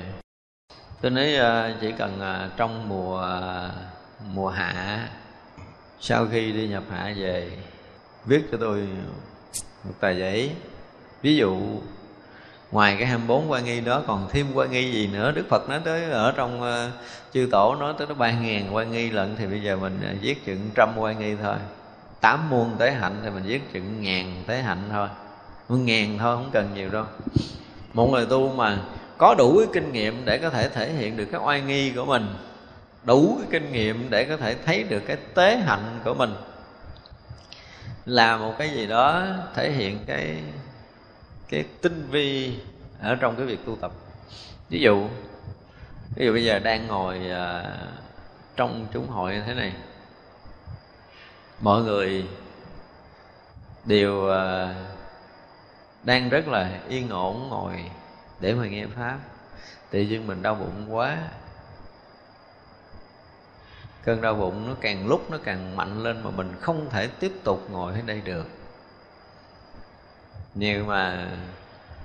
Tôi nói à, chỉ cần à, trong mùa mùa hạ. Sau khi đi nhập hạ về viết cho tôi một tờ giấy. Ví dụ ngoài cái 24 quan nghi đó còn thêm quan nghi gì nữa? Đức Phật nói tới ở trong uh, chư tổ nói tới ba ngàn quan nghi lận thì bây giờ mình ờ, viết chừng trăm quan nghi thôi. Tám muôn tế hạnh thì mình viết chừng ngàn tế hạnh thôi. Một ngàn thôi không cần nhiều đâu. Một người tu mà có đủ cái kinh nghiệm để có thể thể hiện được các oai nghi của mình đủ cái kinh nghiệm để có thể thấy được cái tế hạnh của mình. Là một cái gì đó thể hiện cái cái tinh vi ở trong cái việc tu tập. Ví dụ ví dụ bây giờ đang ngồi uh, trong chúng hội như thế này. Mọi người đều uh, đang rất là yên ổn ngồi để mà nghe pháp. Tự nhiên mình đau bụng quá cơn đau bụng nó càng lúc nó càng mạnh lên mà mình không thể tiếp tục ngồi ở đây được. Nhưng mà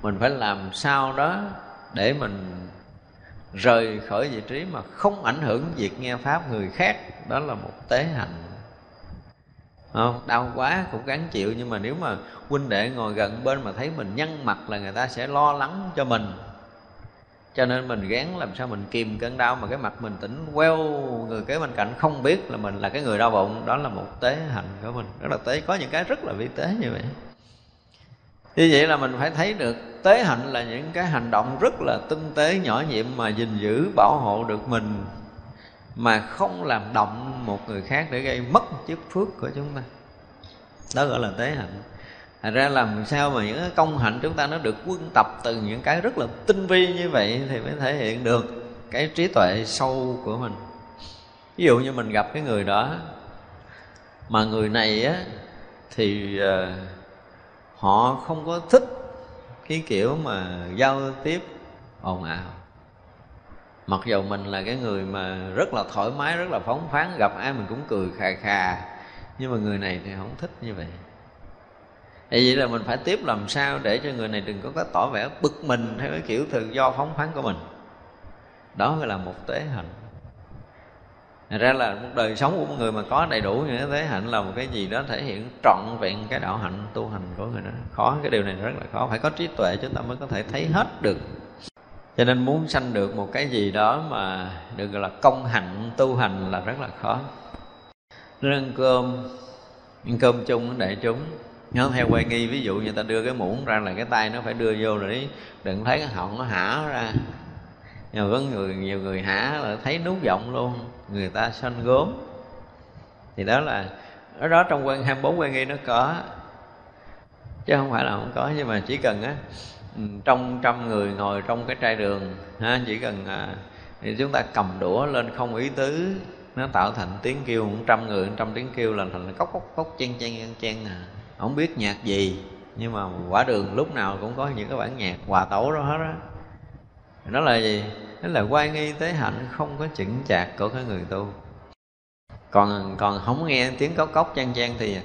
mình phải làm sao đó để mình rời khỏi vị trí mà không ảnh hưởng việc nghe pháp người khác, đó là một tế hạnh. Không? đau quá cũng gắng chịu, nhưng mà nếu mà huynh đệ ngồi gần bên mà thấy mình nhăn mặt là người ta sẽ lo lắng cho mình cho nên mình gắng làm sao mình kìm cơn đau mà cái mặt mình tỉnh queo, người kế bên cạnh không biết là mình là cái người đau bụng. Đó là một tế hạnh của mình. Rất là tế, có những cái rất là vi tế như vậy. Như vậy là mình phải thấy được tế hạnh là những cái hành động rất là tinh tế, nhỏ nhiệm mà gìn giữ, bảo hộ được mình, mà không làm động một người khác để gây mất chức phước của chúng ta. Đó gọi là tế hạnh. Thành ra làm sao mà những công hạnh chúng ta nó được quân tập từ những cái rất là tinh vi như vậy thì mới thể hiện được cái trí tuệ sâu của mình. Ví dụ như mình gặp cái người đó mà người này á thì uh, họ không có thích cái kiểu mà giao tiếp ồn ào. Mặc dù mình là cái người mà rất là thoải mái rất là phóng khoáng gặp ai mình cũng cười khà khà nhưng mà người này thì không thích như vậy thì vậy là mình phải tiếp làm sao để cho người này đừng có có tỏ vẻ bực mình theo cái kiểu tự do phóng khoáng của mình. Đó mới là một tế hạnh. Thật ra là một đời sống của một người mà có đầy đủ những thế hạnh là một cái gì đó thể hiện trọn vẹn cái đạo hạnh, tu hành của người đó. Khó, cái điều này rất là khó. Phải có trí tuệ chúng ta mới có thể thấy hết được. Cho nên muốn sanh được một cái gì đó mà được gọi là công hạnh, tu hành là rất là khó. Nên ăn cơm. Ăn cơm chung để chúng nhớ theo quay nghi ví dụ như ta đưa cái muỗng ra là cái tay nó phải đưa vô rồi đấy, đừng thấy cái họng nó hả ra. Nhưng mà có người nhiều người hả là thấy nút giọng luôn. Người ta sanh gốm. Thì đó là ở đó trong quan 24 quan nghi nó có. Chứ không phải là không có nhưng mà chỉ cần á ừ, trong trăm người ngồi trong cái trai đường ha, chỉ cần à, thì chúng ta cầm đũa lên không ý tứ nó tạo thành tiếng kêu một trăm người một trăm tiếng kêu là thành cốc cốc cốc chen chen chen chen à không biết nhạc gì nhưng mà quả đường lúc nào cũng có những cái bản nhạc hòa tấu đó hết á. Nó là gì? Đó là quan nghi tế hạnh không có chững chạc của cái người tu. Còn còn không nghe tiếng cốc cốc chan chan thì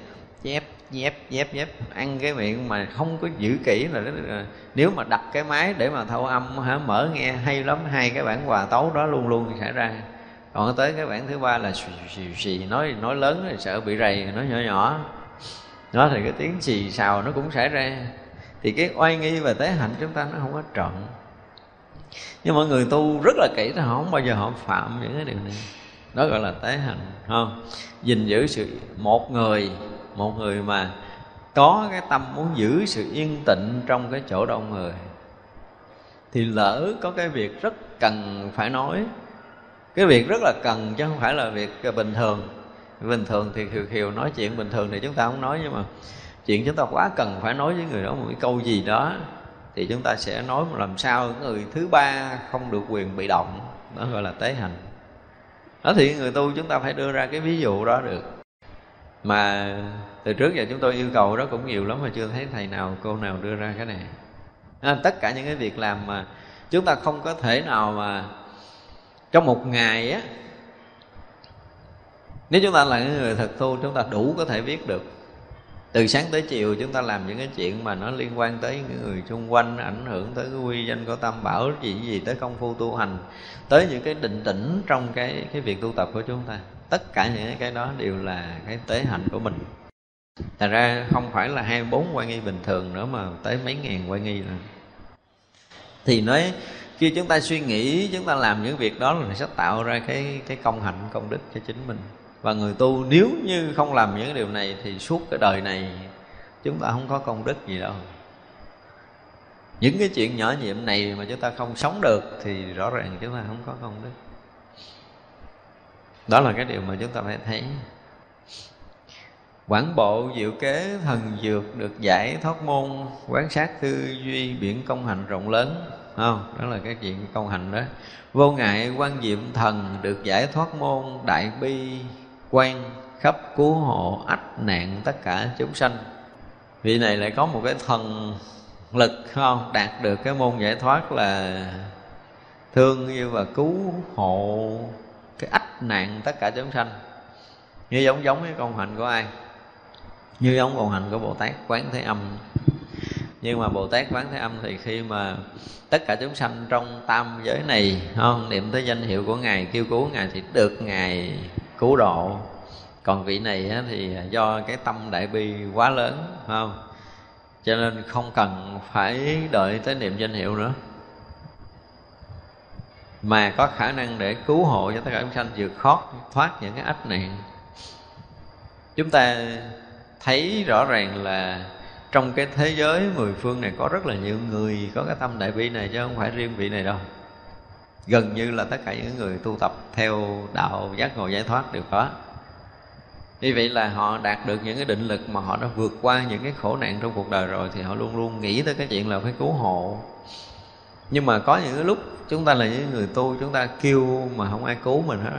chép nhép nhép nhép ăn cái miệng mà không có giữ kỹ là, là nếu mà đặt cái máy để mà thâu âm hả mở nghe hay lắm hai cái bản hòa tấu đó luôn luôn xảy ra. Còn tới cái bản thứ ba là xì xì xì nói nói lớn thì sợ bị rầy nói nhỏ nhỏ đó thì cái tiếng xì xào nó cũng xảy ra. Thì cái oai nghi và tế hạnh chúng ta nó không có trọn. Nhưng mọi người tu rất là kỹ thì họ không bao giờ họ phạm những cái điều này. Đó gọi là tế hạnh không? Gìn giữ sự một người một người mà có cái tâm muốn giữ sự yên tĩnh trong cái chỗ đông người. Thì lỡ có cái việc rất cần phải nói, cái việc rất là cần chứ không phải là việc bình thường bình thường thì khiều khiều nói chuyện bình thường thì chúng ta không nói nhưng mà chuyện chúng ta quá cần phải nói với người đó một cái câu gì đó thì chúng ta sẽ nói làm sao người thứ ba không được quyền bị động. Đó gọi là tế hành. Đó thì người tu chúng ta phải đưa ra cái ví dụ đó được. Mà từ trước giờ chúng tôi yêu cầu đó cũng nhiều lắm mà chưa thấy thầy nào cô nào đưa ra cái này. À, tất cả những cái việc làm mà chúng ta không có thể nào mà trong một ngày á nếu chúng ta là những người thực tu chúng ta đủ có thể biết được. Từ sáng tới chiều, chúng ta làm những cái chuyện mà nó liên quan tới những người xung quanh, ảnh hưởng tới cái quy danh của tam bảo, gì gì tới công phu tu hành, tới những cái định tĩnh trong cái cái việc tu tập của chúng ta. Tất cả những cái đó đều là cái tế hạnh của mình. Thành ra không phải là 24 quan nghi bình thường nữa mà tới mấy ngàn quan nghi rồi thì nói, khi chúng ta suy nghĩ, chúng ta làm những việc đó là sẽ tạo ra cái cái công hạnh, công đức cho chính mình và người tu nếu như không làm những điều này thì suốt cái đời này chúng ta không có công đức gì đâu. Những cái chuyện nhỏ nhiệm này mà chúng ta không sống được thì rõ ràng chúng ta không có công đức. Đó là cái điều mà chúng ta phải thấy. Quảng bộ diệu kế thần dược được giải thoát môn, Quán sát tư duy biển công hành rộng lớn. Không? Đó là cái chuyện công hành đó. Vô ngại quan diệm thần được giải thoát môn, Đại bi quan khắp cứu hộ ách nạn tất cả chúng sanh. Vị này lại có một cái thần lực không? Đạt được cái môn giải thoát là thương yêu và cứu hộ cái ách nạn tất cả chúng sanh. Như giống giống cái công hạnh của ai? Như giống công hạnh của bồ tát quán thế âm. Nhưng mà bồ tát quán thế âm thì khi mà tất cả chúng sanh trong tam giới này không? Niệm tới danh hiệu của ngài, kêu cứu ngài thì được ngài cứu độ. Còn vị này thì do cái tâm đại bi quá lớn không? Cho nên không cần phải đợi tới niệm danh hiệu nữa. Mà có khả năng để cứu hộ cho tất cả chúng sanh vượt khó thoát những cái ách nạn chúng ta thấy rõ ràng là trong cái thế giới mười phương này có rất là nhiều người có cái tâm đại bi này chứ không phải riêng vị này đâu gần như là tất cả những người tu tập theo đạo giác ngộ giải thoát đều có. Như vậy là họ đạt được những cái định lực mà họ đã vượt qua những cái khổ nạn trong cuộc đời rồi thì họ luôn luôn nghĩ tới cái chuyện là phải cứu hộ. Nhưng mà có những cái lúc chúng ta là những người tu, chúng ta kêu mà không ai cứu mình hết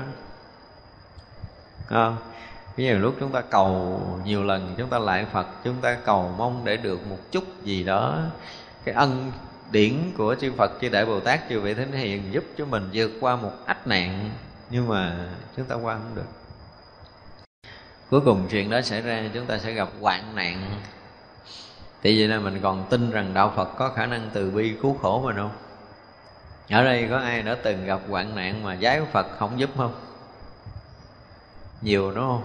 không? Cái nhiều lúc chúng ta cầu nhiều lần, chúng ta lại phật, chúng ta cầu mong để được một chút gì đó, cái ân điển của chư phật, chư đại bồ tát, chư vị thánh hiền giúp cho mình vượt qua một ách nạn, nhưng mà chúng ta qua không được. Cuối cùng chuyện đó xảy ra, chúng ta sẽ gặp hoạn nạn. Thì vậy là mình còn tin rằng đạo phật có khả năng từ bi cứu khổ mình không ở đây có ai đã từng gặp hoạn nạn mà giái phật không giúp không? Nhiều đúng không?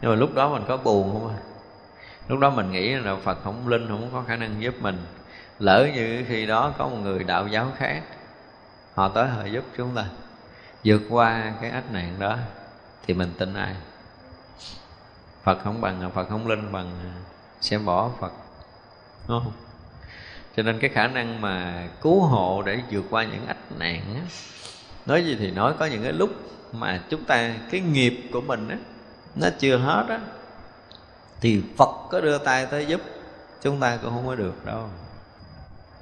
Nhưng mà lúc đó mình có buồn không à? lúc đó mình nghĩ là phật không linh, không có khả năng giúp mình lỡ như khi đó có một người đạo giáo khác, họ tới họ giúp chúng ta vượt qua cái ách nạn đó, thì mình tin ai? Phật không bằng, phật không linh bằng xem bỏ phật, đúng không? Cho nên cái khả năng mà cứu hộ để vượt qua những ách nạn á, nói gì thì nói, có những cái lúc mà chúng ta, cái nghiệp của mình á, nó chưa hết á, thì phật có đưa tay tới giúp, chúng ta cũng không có được đâu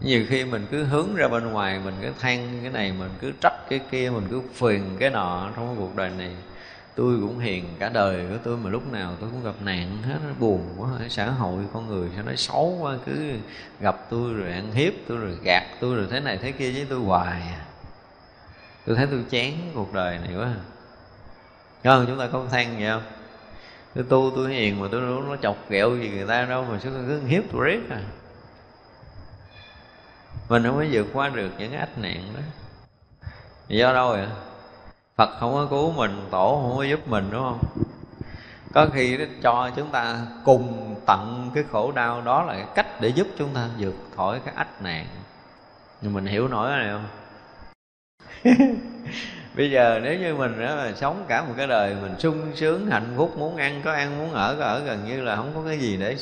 nhiều khi mình cứ hướng ra bên ngoài, mình cứ than cái này, mình cứ trách cái kia, mình cứ phiền cái nọ trong cái cuộc đời này. Tôi cũng hiền cả đời của tôi mà lúc nào tôi cũng gặp nạn hết, nó buồn quá xã hội, con người sao nói xấu quá, cứ gặp tôi rồi ăn hiếp tôi rồi gạt tôi rồi thế này thế kia với tôi hoài à. tôi thấy tôi chán cuộc đời này quá. Không? Chúng ta có than vậy không? Tôi tu tôi hiền mà tôi nó chọc ghẹo gì người ta đâu mà sao cứ hiếp tôi riết à? Mình không có vượt qua được những ách nạn đó. Do đâu vậy? Phật không có cứu mình, tổ không có giúp mình, đúng không? Có khi nó cho chúng ta cùng tận cái khổ đau đó là cái cách để giúp chúng ta vượt khỏi cái ách nạn. Nhưng mình hiểu nổi cái này không? Bây giờ nếu như mình đó là sống cả một cái đời mình sung sướng, hạnh phúc, muốn ăn, có ăn, muốn ở, có ở, gần như là không có cái gì để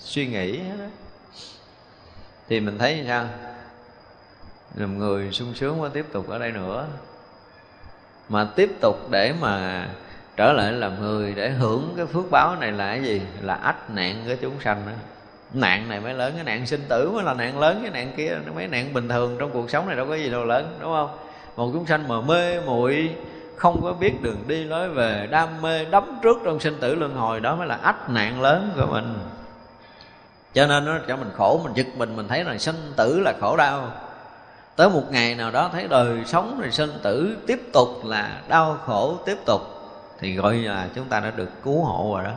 suy nghĩ hết đó thì mình thấy sao? Làm người sung sướng quá tiếp tục ở đây nữa. Mà tiếp tục để mà trở lại làm người để hưởng cái phước báo này là cái gì? Là ách nạn của chúng sanh đó. Nạn này mới lớn, cái nạn sinh tử mới là nạn lớn, cái nạn kia, mấy nạn bình thường trong cuộc sống này đâu có gì đâu lớn, đúng không? Một chúng sanh mà mê muội, không có biết đường đi lối về, đam mê đắm trước trong sinh tử luân hồi, đó mới là ách nạn lớn của mình. Cho nên nó cho mình khổ, mình giật mình mình thấy là sinh tử là khổ đau tới một ngày nào đó thấy đời sống rồi sinh tử tiếp tục là đau khổ tiếp tục, thì gọi là chúng ta đã được cứu hộ rồi đó.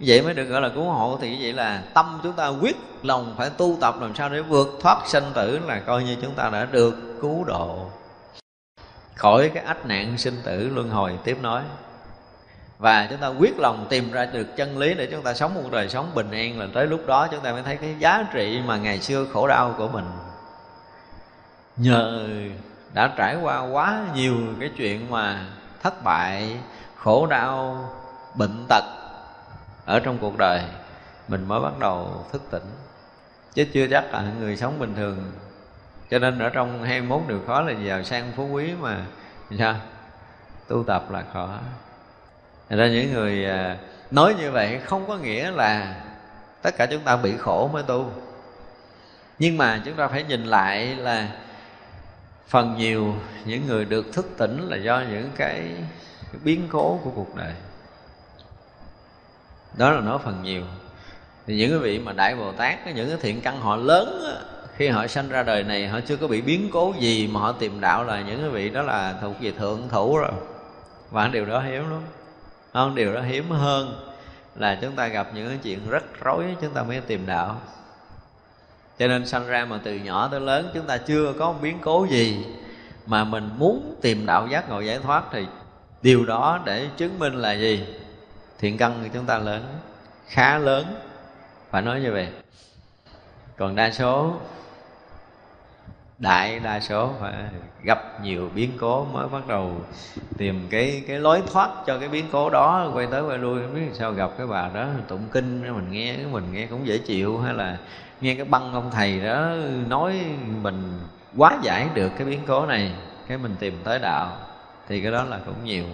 Vậy mới được gọi là cứu hộ, thì vậy là tâm chúng ta quyết lòng phải tu tập làm sao để vượt thoát sinh tử là coi như chúng ta đã được cứu độ. Khỏi cái ách nạn sinh tử, luân hồi tiếp nói và chúng ta quyết lòng tìm ra được chân lý để chúng ta sống một đời sống bình an, là tới lúc đó chúng ta mới thấy cái giá trị mà ngày xưa khổ đau của mình nhờ đã trải qua quá nhiều cái chuyện mà thất bại, khổ đau, bệnh tật ở trong cuộc đời, mình mới bắt đầu thức tỉnh. Chứ chưa chắc là người sống bình thường. Cho nên ở trong 21 điều khó là giàu sang phú quý mà sao? Tu tập là khó. Thật ra những người à, nói như vậy không có nghĩa là tất cả chúng ta bị khổ mới tu. Nhưng mà chúng ta phải nhìn lại là phần nhiều những người được thức tỉnh là do những cái biến cố của cuộc đời. Đó là nói phần nhiều. Thì những cái vị mà đại bồ tát, những cái thiện căn họ lớn khi họ sanh ra đời này, họ chưa có bị biến cố gì mà họ tìm đạo là những cái vị đó là thuộc về thượng thủ rồi. Và điều đó hiếm lắm. Không, điều đó hiếm hơn là chúng ta gặp những cái chuyện rất rối, chúng ta mới tìm đạo cho nên sanh ra mà từ nhỏ tới lớn chúng ta chưa có biến cố gì. Mà mình muốn tìm đạo giác ngộ giải thoát thì điều đó để chứng minh là gì? Thiện căn của chúng ta lớn, khá lớn. Phải nói như vậy. Còn đa số đại đa số phải gặp nhiều biến cố mới bắt đầu tìm cái cái lối thoát cho cái biến cố đó, quay tới quay lui. Không biết sao gặp cái bà đó, tụng kinh, mình nghe mình nghe cũng dễ chịu, hay là nghe cái băng ông thầy đó nói mình quá giải được cái biến cố này, cái mình tìm tới đạo, thì cái đó là cũng nhiều.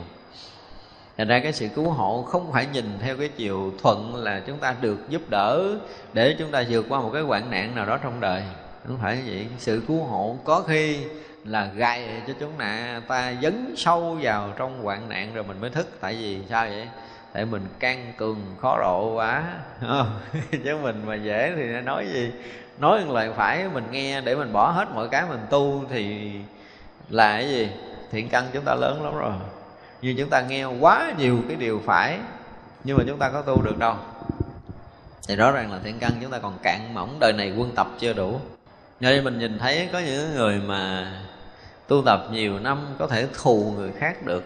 Thành ra cái sự cứu hộ không phải nhìn theo cái chiều thuận là chúng ta được giúp đỡ, để chúng ta vượt qua một cái hoạn nạn nào đó trong đời không phải vậy, sự cứu hộ có khi là gài cho chúng nạ ta dấn sâu vào trong hoạn nạn rồi mình mới thức. Tại vì sao vậy? Tại mình căng cường, khó độ quá. Ờ, chứ mình mà dễ thì nói gì? Nói một lời phải, mình nghe để mình bỏ hết mọi cái mình tu thì là cái gì? Thiện căn chúng ta lớn lắm rồi. Nhưng chúng ta nghe quá nhiều cái điều phải, nhưng mà chúng ta có tu được đâu. Thì rõ ràng là thiện căn chúng ta còn cạn mỏng đời này quân tập chưa đủ nên mình nhìn thấy có những người mà tu tập nhiều năm có thể thù người khác được.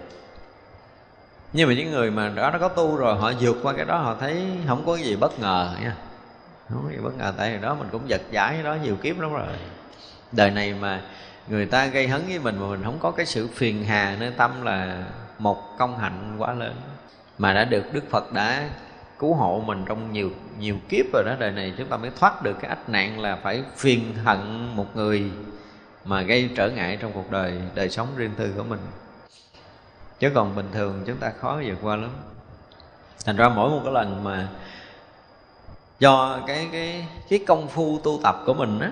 Nhưng mà những người mà đó nó có tu rồi, họ vượt qua cái đó, họ thấy không có gì bất ngờ nha. Không có gì bất ngờ, tại vì đó mình cũng giật giải đó, nhiều kiếp lắm rồi. Đời này mà người ta gây hấn với mình mà mình không có cái sự phiền hà nơi tâm là một công hạnh quá lớn. Mà đã được đức phật đã cứu hộ mình trong nhiều nhiều kiếp rồi đó, đời này chúng ta mới thoát được cái ách nạn là phải phiền hận một người mà gây trở ngại trong cuộc đời đời sống riêng tư của mình. Chứ còn bình thường chúng ta khó vượt qua lắm. Thành ra mỗi một cái lần mà do cái cái cái công phu tu tập của mình á,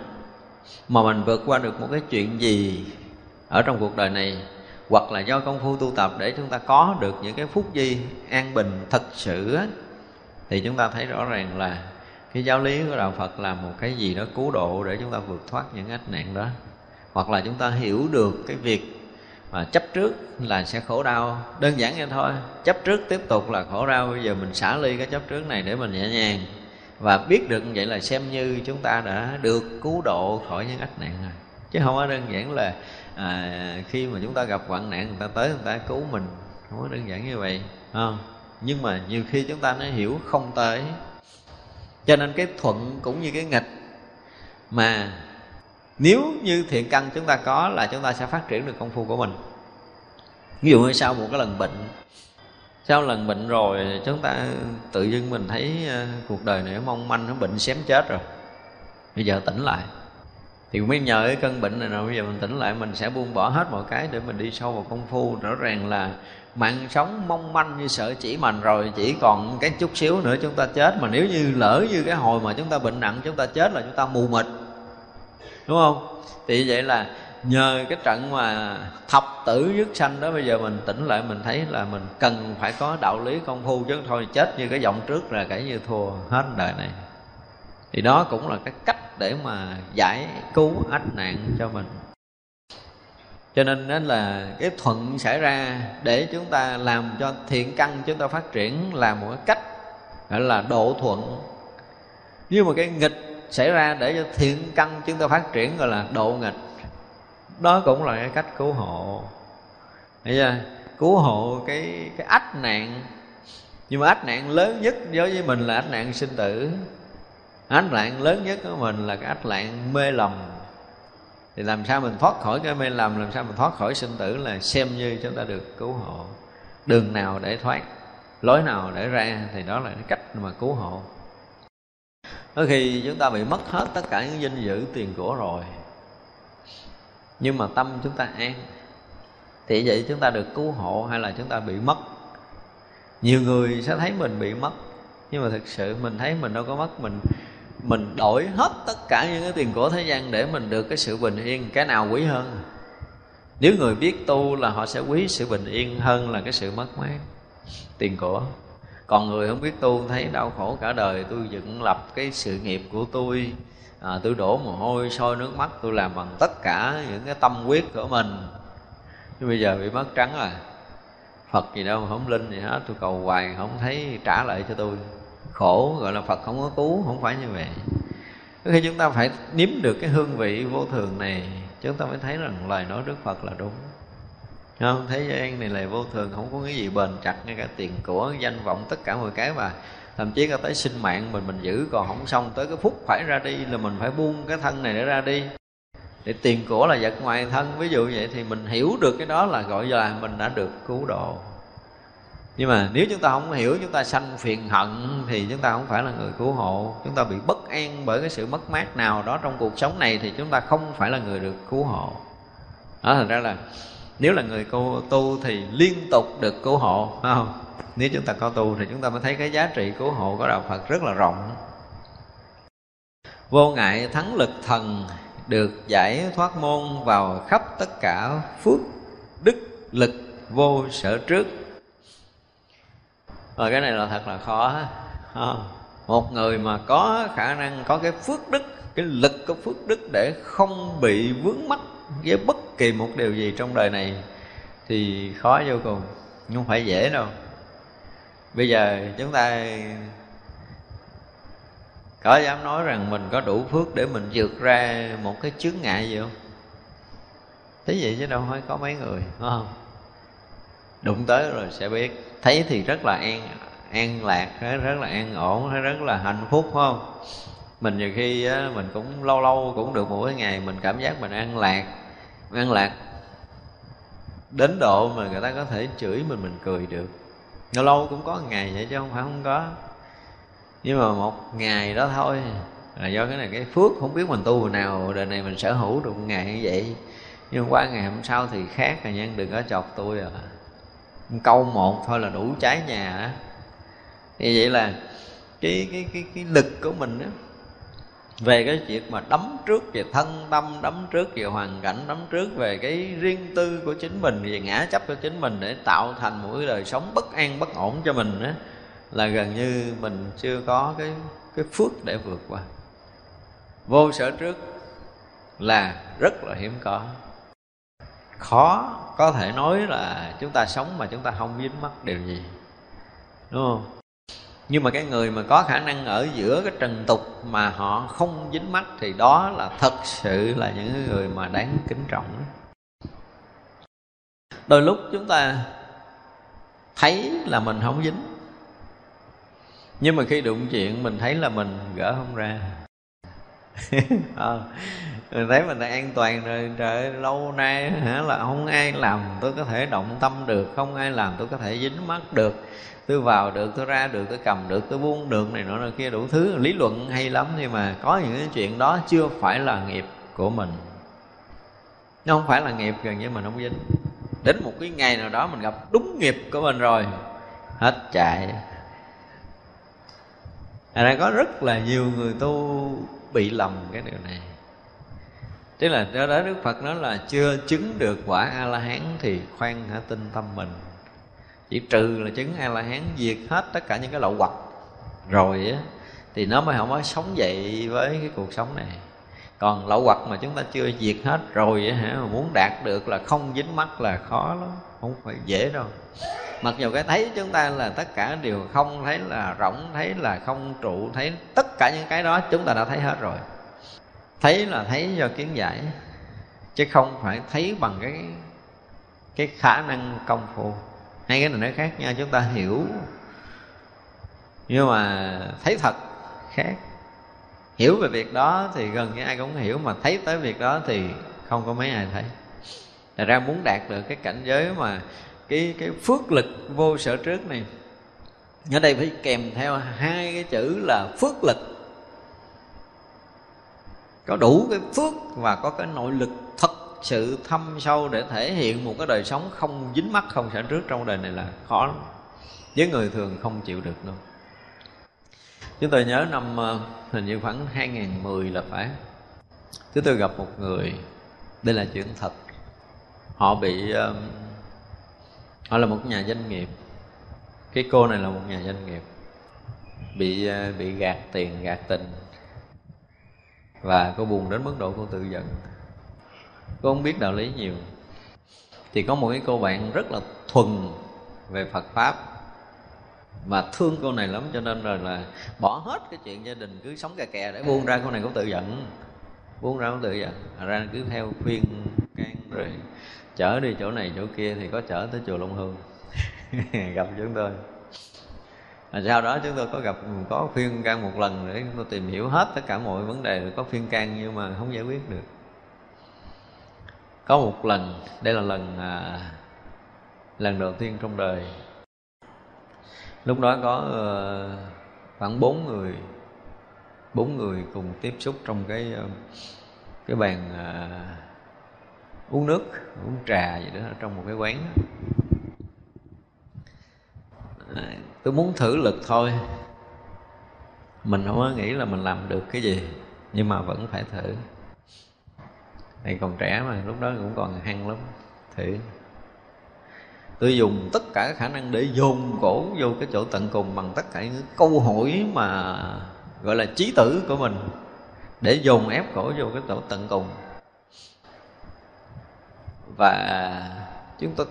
mà mình vượt qua được một cái chuyện gì ở trong cuộc đời này, hoặc là do công phu tu tập để chúng ta có được những cái phút giây an bình thật sự á thì chúng ta thấy rõ ràng là cái giáo lý của đạo Phật là một cái gì đó cứu độ để chúng ta vượt thoát những ách nạn đó. Hoặc là chúng ta hiểu được cái việc mà chấp trước là sẽ khổ đau. Đơn giản vậy thôi chấp trước tiếp tục là khổ đau. Bây giờ mình xả ly cái chấp trước này để mình nhẹ nhàng. Và biết được như vậy là xem như chúng ta đã được cứu độ khỏi những ách nạn rồi. Chứ không có đơn giản là à, khi mà chúng ta gặp hoạn nạn người ta tới người ta cứu mình. Không có đơn giản như vậy không? Nhưng mà nhiều khi chúng ta nó hiểu không tới. Cho nên cái thuận cũng như cái nghịch. Mà nếu như thiện căn chúng ta có là chúng ta sẽ phát triển được công phu của mình. Ví dụ như sau một cái lần bệnh. Sau lần bệnh rồi chúng ta tự dưng mình thấy ờ, cuộc đời này mong manh, nó bệnh xém chết rồi. Bây giờ tỉnh lại. Thì mới nhờ cái cơn bệnh này nào bây giờ mình tỉnh lại, mình sẽ buông bỏ hết mọi cái để mình đi sâu vào công phu. Rõ ràng là mạng sống mong manh như sợ chỉ mành rồi, chỉ còn cái chút xíu nữa chúng ta chết. Mà nếu như lỡ như cái hồi mà chúng ta bệnh nặng, chúng ta chết là chúng ta mù mịt. Đúng không? Thì vậy là nhờ cái trận mà thập tử dứt sanh đó, bây giờ mình tỉnh lại, mình thấy là mình cần phải có đạo lý công phu, chứ thôi chết như cái giọng trước là kể như thua hết đời này. Thì đó cũng là cái cách để mà giải cứu ách nạn cho mình cho nên đó là cái thuận xảy ra để chúng ta làm cho thiện căn chúng ta phát triển là một cách gọi là độ thuận. Nhưng mà cái nghịch xảy ra để cho thiện căn chúng ta phát triển gọi là độ nghịch. Đó cũng là cái cách cứu hộ. Thấy chưa? cứu hộ cái cái ách nạn. Nhưng mà ách nạn lớn nhất đối với mình là ách nạn sinh tử. Ách nạn lớn nhất của mình là cái ách nạn mê lầm thì làm sao mình thoát khỏi cái mê lầm, làm sao mình thoát khỏi sinh tử là xem như chúng ta được cứu hộ. Đường nào để thoát, lối nào để ra thì đó là cái cách mà cứu hộ. Đôi khi chúng ta bị mất hết tất cả những danh dự tiền của rồi, Nhưng mà tâm chúng ta an. Thì vậy chúng ta được cứu hộ hay là chúng ta bị mất? Nhiều người sẽ thấy mình bị mất, Nhưng mà thực sự mình thấy mình đâu có mất, Mình mình đổi hết tất cả những cái tiền của thế gian Để mình được cái sự bình yên Cái nào quý hơn. Nếu người biết tu là họ sẽ quý sự bình yên Hơn là cái sự mất mát Tiền của. Còn người không biết tu thấy đau khổ cả đời tôi dựng lập cái sự nghiệp của tôi à, tôi đổ mồ hôi sôi nước mắt tôi làm bằng tất cả những cái tâm quyết của mình. Nhưng bây giờ bị mất trắng rồi. Phật gì đâu không linh gì hết tôi cầu hoài không thấy trả lại cho tôi khổ, gọi là phật không có cứu, không phải như vậy. Khi chúng ta phải nếm được cái hương vị vô thường này, chúng ta mới thấy rằng lời nói đức phật là đúng. Không? Thế gian này là vô thường, không có cái gì bền chặt, ngay cả tiền của, danh vọng, tất cả mọi cái mà thậm chí có tới sinh mạng mình mình giữ, còn không xong, tới cái phút phải ra đi, là mình phải buông cái thân này để ra đi. Để tiền của là vật ngoài thân, ví dụ vậy thì mình hiểu được cái đó là gọi là mình đã được cứu độ nhưng mà nếu chúng ta không hiểu, chúng ta sanh phiền hận, thì chúng ta không phải là người cứu hộ. Chúng ta bị bất an bởi cái sự mất mát nào đó trong cuộc sống này, thì chúng ta không phải là người được cứu hộ. Đó, thành ra là nếu là người cô tu thì liên tục được cứu hộ, phải không? Nếu chúng ta có tu thì chúng ta mới thấy cái giá trị cứu hộ của đạo phật rất là rộng. Vô ngại thắng lực thần được giải thoát môn vào khắp tất cả phước đức lực vô sở trước rồi cái này là thật là khó ờ, một người mà có khả năng, có cái phước đức, cái lực của phước đức để không bị vướng mắc với bất kỳ một điều gì trong đời này thì khó vô cùng không phải dễ đâu. Bây giờ chúng ta có dám nói rằng mình có đủ phước để mình vượt ra một cái chướng ngại gì không? Thế vậy chứ đâu phải có mấy người, phải không? Đụng tới rồi sẽ biết. Thấy thì rất là an an lạc rất là an ổn rất là hạnh phúc, phải không? Mình nhiều khi mình cũng lâu lâu cũng được một cái ngày mình cảm giác mình an lạc an lạc đến độ mà người ta có thể chửi mình mình cười được. Lâu lâu cũng có ngày vậy chứ không phải không có. Nhưng mà một ngày đó thôi, là do cái này, cái phước không biết mình tu nào, đời này mình sở hữu được một ngày như vậy. Nhưng qua ngày hôm sau thì khác rồi nhân đừng có chọc tôi à câu một thôi là đủ cháy nhà á. Thì vậy là cái cái cái cái lực của mình đó về cái chuyện mà đấm trước về thân tâm, đấm trước về hoàn cảnh, đấm trước về cái riêng tư của chính mình, về ngã chấp của chính mình để tạo thành một cái đời sống bất an, bất ổn cho mình á, là gần như mình chưa có cái cái phước để vượt qua. Vô sở trước là rất là hiếm có khó có thể nói là chúng ta sống mà chúng ta không dính mắc điều gì đúng không? Nhưng mà cái người mà có khả năng ở giữa cái trần tục mà họ không dính mắt thì đó là thật sự là những người mà đáng kính trọng. Đôi lúc chúng ta thấy là mình không dính nhưng mà khi đụng chuyện mình thấy là mình gỡ không ra. À, mình thấy mình đã an toàn rồi, trời lâu nay hả, là không ai làm tôi có thể động tâm được, không ai làm tôi có thể dính mắt được. Tôi vào được, tôi ra được, tôi cầm được, tôi buông được này nọ này kia, đủ thứ. Lý luận hay lắm, nhưng mà có những cái chuyện đó chưa phải là nghiệp của mình. Nó không phải là nghiệp, gần như mình không dính. Đến một cái ngày nào đó mình gặp đúng nghiệp của mình rồi, hết chạy. À có rất là nhiều người tu bị lầm cái điều này tức là đó đó, đức phật nói là chưa chứng được quả a la hán thì khoan hả tin tâm mình. Chỉ trừ là chứng a la hán diệt hết tất cả những cái lậu hoặc rồi á, thì nó mới không có sống dậy với cái cuộc sống này. Còn lậu hoặc mà chúng ta chưa diệt hết rồi á hả, mà muốn đạt được là không dính mắt là khó lắm, không phải dễ đâu. Mặc dù cái thấy chúng ta là tất cả đều không thấy là rỗng, thấy là không trụ, thấy tất cả những cái đó chúng ta đã thấy hết rồi thấy là thấy do kiến giải, chứ không phải thấy bằng cái cái khả năng công phu. Hai cái này nó khác nhau, chúng ta hiểu. Nhưng mà thấy thật, khác. Hiểu về việc đó thì gần như ai cũng hiểu, mà thấy tới việc đó thì không có mấy ai thấy. Thật ra muốn đạt được cái cảnh giới mà cái cái phước lực vô sở trước này ở đây phải kèm theo hai cái chữ là phước lực có đủ cái phước và có cái nội lực thật sự thâm sâu để thể hiện một cái đời sống không dính mắc không sản trước trong đời này là khó lắm. Với người thường không chịu được đâu. Chúng tôi nhớ năm ờ, hình như khoảng 2010 là phải. Chúng tôi gặp một người đây là chuyện thật. Họ bị ờ, họ là một nhà doanh nghiệp. Cái cô này là một nhà doanh nghiệp. Bị uh, bị gạt tiền gạt tình và cô buồn đến mức độ cô tự giận. Cô không biết đạo lý nhiều. Thì có một cái cô bạn rất là thuần về Phật pháp mà thương cô này lắm, cho nên rồi là bỏ hết cái chuyện gia đình, cứ sống kè kè để buông ra cô này cũng tự giận. Buông ra cũng tự giận. Ra cứ theo khuyên can rồi, chở đi chỗ này chỗ kia thì có chở tới chùa Long Hương. Gặp chúng tôi sau đó chúng tôi có gặp có khuyên can một lần để chúng tôi tìm hiểu hết tất cả mọi vấn đề có khuyên can nhưng mà không giải quyết được. Có một lần đây là lần à, lần đầu tiên trong đời. Lúc đó có uh, khoảng bốn người bốn người cùng tiếp xúc trong cái uh, cái bàn uh, uống nước uống trà gì đó trong một cái quán tôi muốn thử lực thôi. Mình không có nghĩ là mình làm được cái gì, nhưng mà vẫn phải thử. Này, còn trẻ mà, lúc đó cũng còn hăng lắm, thử. Tôi dùng tất cả khả năng để dồn cổ vô cái chỗ tận cùng bằng tất cả những câu hỏi mà, gọi là trí tử của mình, để dồn ép cổ vô cái chỗ tận cùng. Và chúng ta,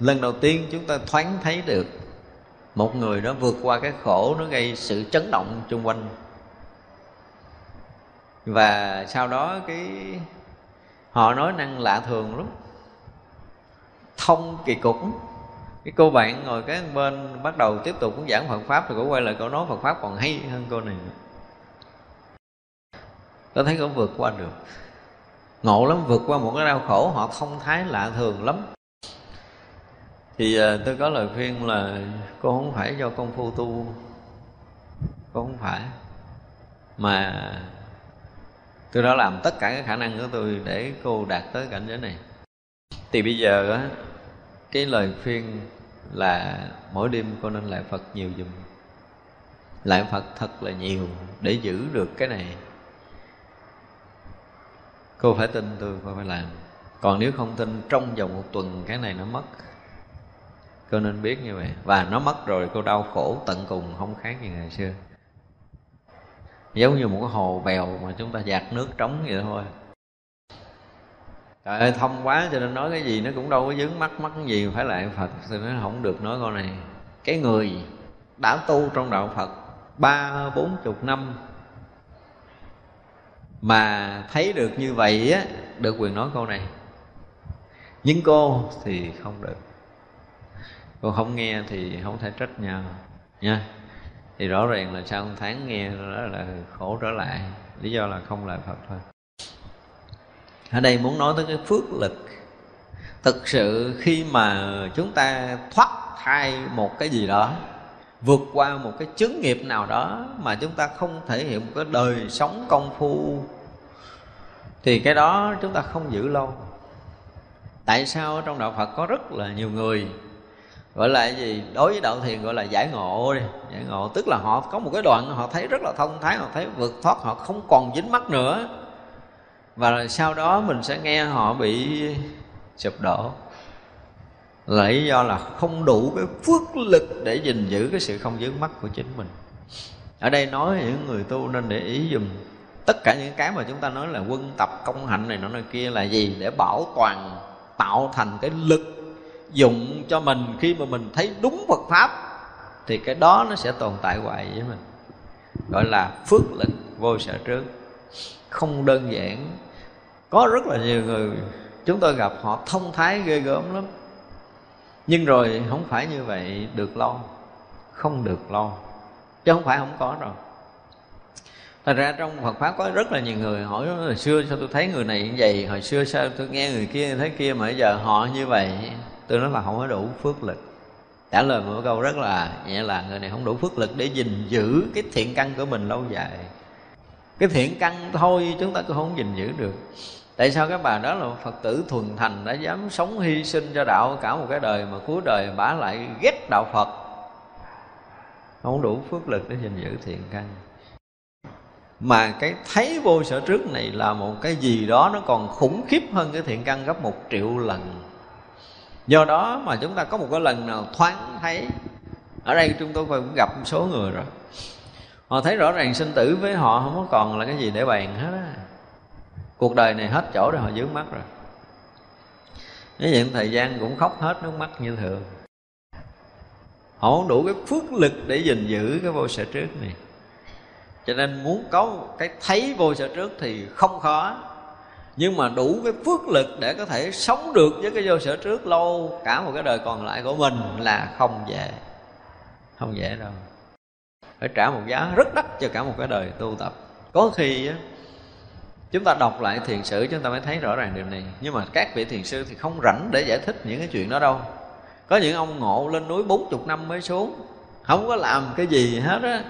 lần đầu tiên chúng ta thoáng thấy được một người nó vượt qua cái khổ, nó gây sự chấn động chung quanh. Và sau đó cái, họ nói năng lạ thường lắm. Thông kỳ cục. Cái cô bạn ngồi cái bên bắt đầu tiếp tục cũng giảng Phật pháp thì cô quay lại cô nói Phật pháp còn hay hơn cô này tôi thấy cô vượt qua được. Ngộ lắm, vượt qua một cái đau khổ, họ thông thái lạ thường lắm thì uh, tôi có lời khuyên là cô không phải do công phu tu. Cô không phải. Mà tôi đã làm tất cả các khả năng của tôi để cô đạt tới cảnh giới này. Thì bây giờ á cái lời khuyên là mỗi đêm cô nên lại phật nhiều dùm lại phật thật là nhiều để giữ được cái này. Cô phải tin tôi cô phải làm. Còn nếu không tin trong vòng một tuần cái này nó mất cô nên biết như vậy. Và nó mất rồi, cô đau khổ tận cùng, không khác gì ngày xưa. Giống như một cái hồ bèo mà chúng ta dạt nước trống vậy thôi. Trời ơi, thông quá cho nên nói cái gì nó cũng đâu có dướng mắt mắt gì phải lại phật. Thì nó không được nói câu này. Cái người đã tu trong đạo phật ba, bốn chục năm mà thấy được như vậy á, được quyền nói câu này. Nhưng cô thì không được cô không nghe thì không thể trách nhau, nha. Thì rõ ràng là sau một tháng nghe đó là khổ trở lại. Lý do là không lại phật thôi. Ở đây muốn nói tới cái phước lực. Thực sự khi mà chúng ta thoát thai một cái gì đó, vượt qua một cái chứng nghiệp nào đó mà chúng ta không thể hiện một cái đời sống công phu, thì cái đó chúng ta không giữ lâu. Tại sao trong đạo phật có rất là nhiều người gọi là gì? Đối với đạo thiền gọi là giải ngộ đi. Giải ngộ, tức là họ có một cái đoạn họ thấy rất là thông thái, họ thấy vượt thoát, họ không còn dính mắc nữa. Và sau đó mình sẽ nghe họ bị sụp đổ. Là lý do là không đủ cái phước lực để gìn giữ cái sự không dướng mắt của chính mình. Ở đây nói những người tu nên để ý dùm. Tất cả những cái mà chúng ta nói là quân tập công hạnh này nó nơi kia là gì? Để bảo toàn, tạo thành cái lực dụng cho mình khi mà mình thấy đúng Phật pháp, thì cái đó nó sẽ tồn tại hoài với mình. Gọi là phước lực vô sở trước không đơn giản. Có rất là nhiều người, chúng tôi gặp họ thông thái ghê gớm lắm. Nhưng rồi không phải như vậy, được lo. Không được lo. Chứ không phải không có rồi Thật ra trong Phật Pháp có rất là nhiều người hỏi, hồi xưa sao tôi thấy người này như vậy, Hồi xưa sao tôi nghe người kia, thấy kia mà bây giờ họ như vậy? Tôi nói là không có đủ phước lực. Trả lời một câu rất là nhẹ là người này không đủ phước lực để gìn giữ cái thiện căn của mình lâu dài. Cái thiện căn thôi, chúng ta cũng không gìn giữ được. Tại sao các bà đó là Phật tử thuần thành Đã dám sống hy sinh cho đạo cả một cái đời Mà cuối đời bà lại ghét đạo Phật? Không đủ phước lực để gìn giữ thiện căn. Mà cái thấy vô sở trước này là một cái gì đó nó còn khủng khiếp hơn cái thiện căn gấp một triệu lần do đó mà chúng ta có một cái lần nào thoáng thấy, ở đây chúng tôi cũng gặp một số người rồi. Họ thấy rõ ràng sinh tử với họ không có còn là cái gì để bàn hết á. Cuộc đời này hết chỗ để họ dướng mắt rồi. Nói vậy thời gian cũng khóc hết nước mắt như thường. Họ không đủ cái phước lực để gìn giữ cái vô sở trước này. Cho nên muốn có cái thấy vô sở trước thì không khó nhưng mà đủ cái phước lực để có thể sống được với cái vô sở trước lâu, cả một cái đời còn lại của mình là không dễ. Không dễ đâu. Phải trả một giá rất đắt cho cả một cái đời tu tập. Có khi chúng ta đọc lại thiền sử chúng ta mới thấy rõ ràng điều này. Nhưng mà các vị thiền sư thì không rảnh để giải thích những cái chuyện đó đâu. Có những ông ngộ lên núi bốn chục năm mới xuống. Không có làm cái gì hết á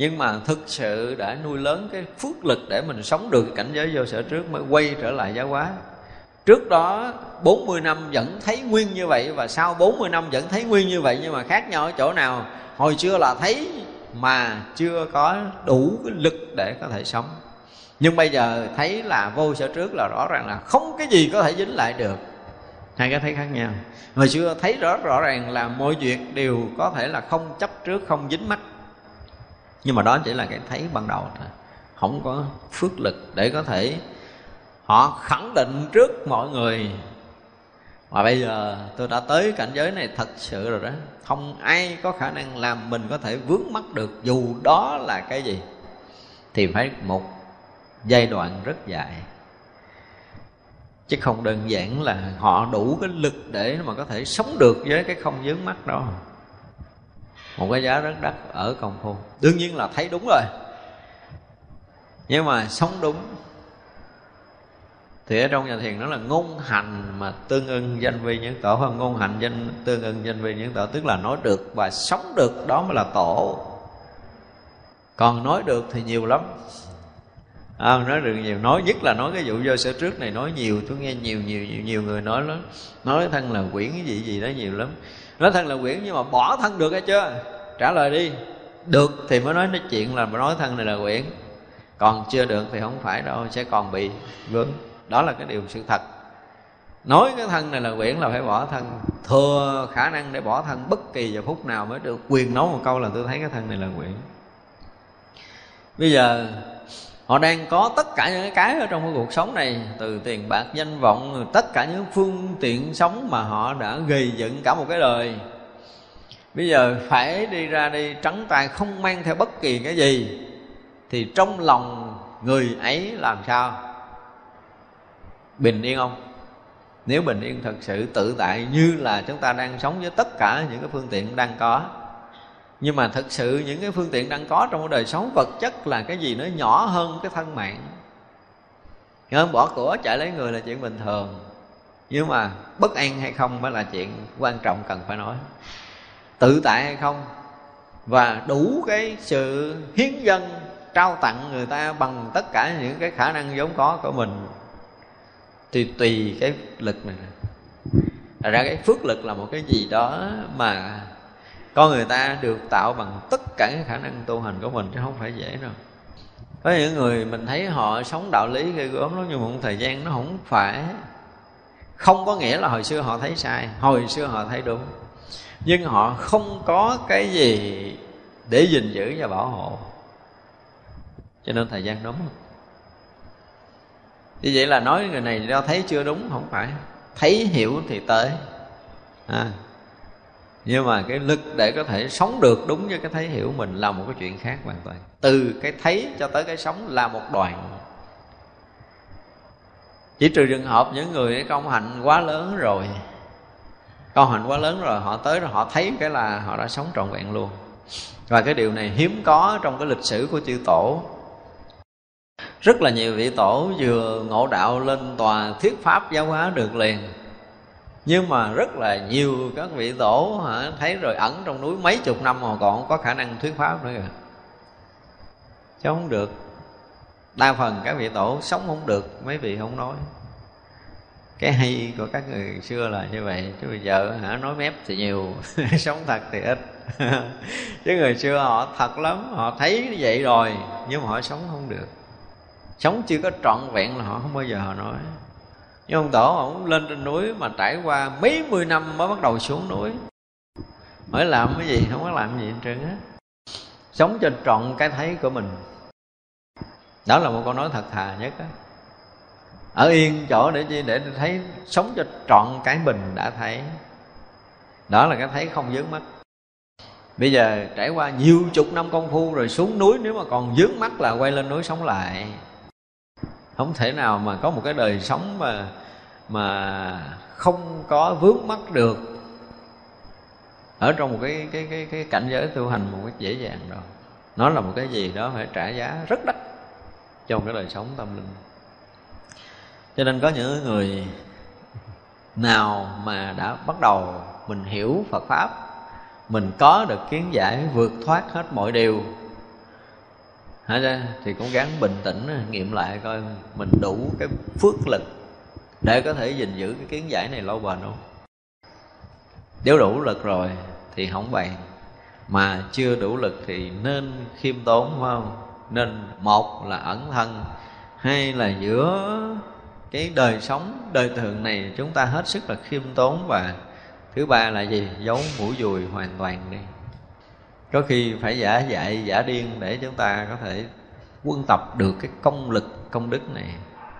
nhưng mà thực sự đã nuôi lớn cái phước lực để mình sống được cảnh giới vô sở trước mới quay trở lại giáo hóa. Trước đó 40 năm vẫn thấy nguyên như vậy và sau 40 năm vẫn thấy nguyên như vậy nhưng mà khác nhau ở chỗ nào? Hồi xưa là thấy mà chưa có đủ cái lực để có thể sống. Nhưng bây giờ thấy là vô sở trước là rõ ràng là không cái gì có thể dính lại được. Hai cái thấy khác nhau. Hồi xưa thấy rõ rõ ràng là mọi chuyện đều có thể là không chấp trước, không dính mắt nhưng mà đó chỉ là cái thấy ban đầu thôi. Không có phước lực để có thể họ khẳng định trước mọi người. Mà bây giờ tôi đã tới cảnh giới này thật sự rồi đó. Không ai có khả năng làm mình có thể vướng mắc được. Dù đó là cái gì, thì phải một giai đoạn rất dài. Chứ không đơn giản là họ đủ cái lực để mà có thể sống được với cái không vướng mắt đó một cái giá rất đắt ở công phu. Đương nhiên là thấy đúng rồi. Nhưng mà sống đúng. Thì ở trong nhà thiền nó là ngôn hành mà tương ưng danh vi nhân tổ. Hơn ngôn hành danh tương ưng danh vi nhân tổ tức là nói được và sống được đó mới là tổ. Còn nói được thì nhiều lắm à, nói được nhiều. Nói nhất là nói cái vụ vô sở trước này nói nhiều. Tôi nghe nhiều nhiều nhiều, nhiều người nói lắm. Nói thân là quyển cái gì gì đó nhiều lắm. Nói thân là quyển nhưng mà bỏ thân được hay chưa? Trả lời đi. Được thì mới nói nói chuyện là nói thân này là quyển. Còn chưa được thì không phải đâu sẽ còn bị vướng. Đó là cái điều sự thật. Nói cái thân này là quyển là phải bỏ thân. Thừa khả năng để bỏ thân bất kỳ giờ phút nào mới được. Quyền nói một câu là tôi thấy cái thân này là quyển. Bây giờ họ đang có tất cả những cái ở trong cái cuộc sống này, từ tiền bạc, danh vọng, tất cả những phương tiện sống mà họ đã gây dựng cả một cái đời. Bây giờ phải đi ra đi, trắng tay, không mang theo bất kỳ cái gì, thì trong lòng người ấy làm sao? Bình yên không? Nếu bình yên thật sự, tự tại như là chúng ta đang sống với tất cả những cái phương tiện đang có nhưng mà thực sự những cái phương tiện đang có trong cái đời sống vật chất là cái gì nó nhỏ hơn cái thân mạng. Hơn bỏ của chạy lấy người là chuyện bình thường. Nhưng mà bất an hay không mới là chuyện quan trọng cần phải nói. Tự tại hay không? Và đủ cái sự hiến dân, trao tặng người ta bằng tất cả những cái khả năng vốn có của mình thì tùy cái lực này. Thật ra cái phước lực là một cái gì đó mà con người ta được tạo bằng tất cả cái khả năng tu hành của mình chứ không phải dễ đâu. Có những người mình thấy họ sống đạo lý gây gớm lắm nhưng mà một thời gian nó không phải. Không có nghĩa là hồi xưa họ thấy sai hồi xưa họ thấy đúng. Nhưng họ không có cái gì để gìn giữ và bảo hộ. Cho nên thời gian đúng. Như vậy là nói người này do thấy chưa đúng không phải. Thấy hiểu thì tới. À, nhưng mà cái lực để có thể sống được đúng với cái thấy hiểu mình là một cái chuyện khác hoàn toàn. Từ cái thấy cho tới cái sống là một đoạn chỉ trừ trường hợp những người công hạnh quá lớn rồi, công hạnh quá lớn rồi, họ tới rồi họ thấy cái là họ đã sống trọn vẹn luôn. Và cái điều này hiếm có trong cái lịch sử của chư tổ. Rất là nhiều vị tổ vừa ngộ đạo lên tòa thuyết pháp giáo hóa được liền nhưng mà rất là nhiều các vị tổ hả, thấy rồi ẩn trong núi mấy chục năm mà còn không có khả năng thuyết pháp nữa kìa. Chứ không được. Đa phần các vị tổ sống không được mấy vị không nói. Cái hay của các người xưa là như vậy chứ bây giờ hả nói mép thì nhiều sống thật thì ít. Chứ người xưa họ thật lắm họ thấy như vậy rồi nhưng mà họ sống không được. Sống chưa có trọn vẹn là họ không bao giờ họ nói nhưng ông tổ ông lên trên núi mà trải qua mấy mươi năm mới bắt đầu xuống núi. Hỏi làm cái gì, không có làm gì hết trơn á. Sống cho trọn cái thấy của mình. Đó là một câu nói thật thà nhất á. Ở yên chỗ để chi? Để thấy sống cho trọn cái mình đã thấy. Đó là cái thấy không dướng mắt. Bây giờ trải qua nhiều chục năm công phu rồi xuống núi, nếu mà còn dướng mắt là quay lên núi sống lại không thể nào mà có một cái đời sống mà mà không có vướng mắc được ở trong một cái cái cái cái cảnh giới tu hành một cách dễ dàng đâu. Nó là một cái gì đó phải trả giá rất đắt trong cái đời sống tâm linh. Cho nên có những người nào mà đã bắt đầu mình hiểu Phật pháp, mình có được kiến giải vượt thoát hết mọi điều thì cũng gắng bình tĩnh nghiệm lại coi mình đủ cái phước lực để có thể gìn giữ cái kiến giải này lâu bền không? Nếu đủ lực rồi thì không bàn mà chưa đủ lực thì nên khiêm tốn, phải không? Nên một là ẩn thân, hai là giữa cái đời sống, đời thường này chúng ta hết sức là khiêm tốn và thứ ba là gì? Giấu mũi dùi hoàn toàn đi có khi phải giả dạy, giả điên để chúng ta có thể quân tập được cái công lực, công đức này.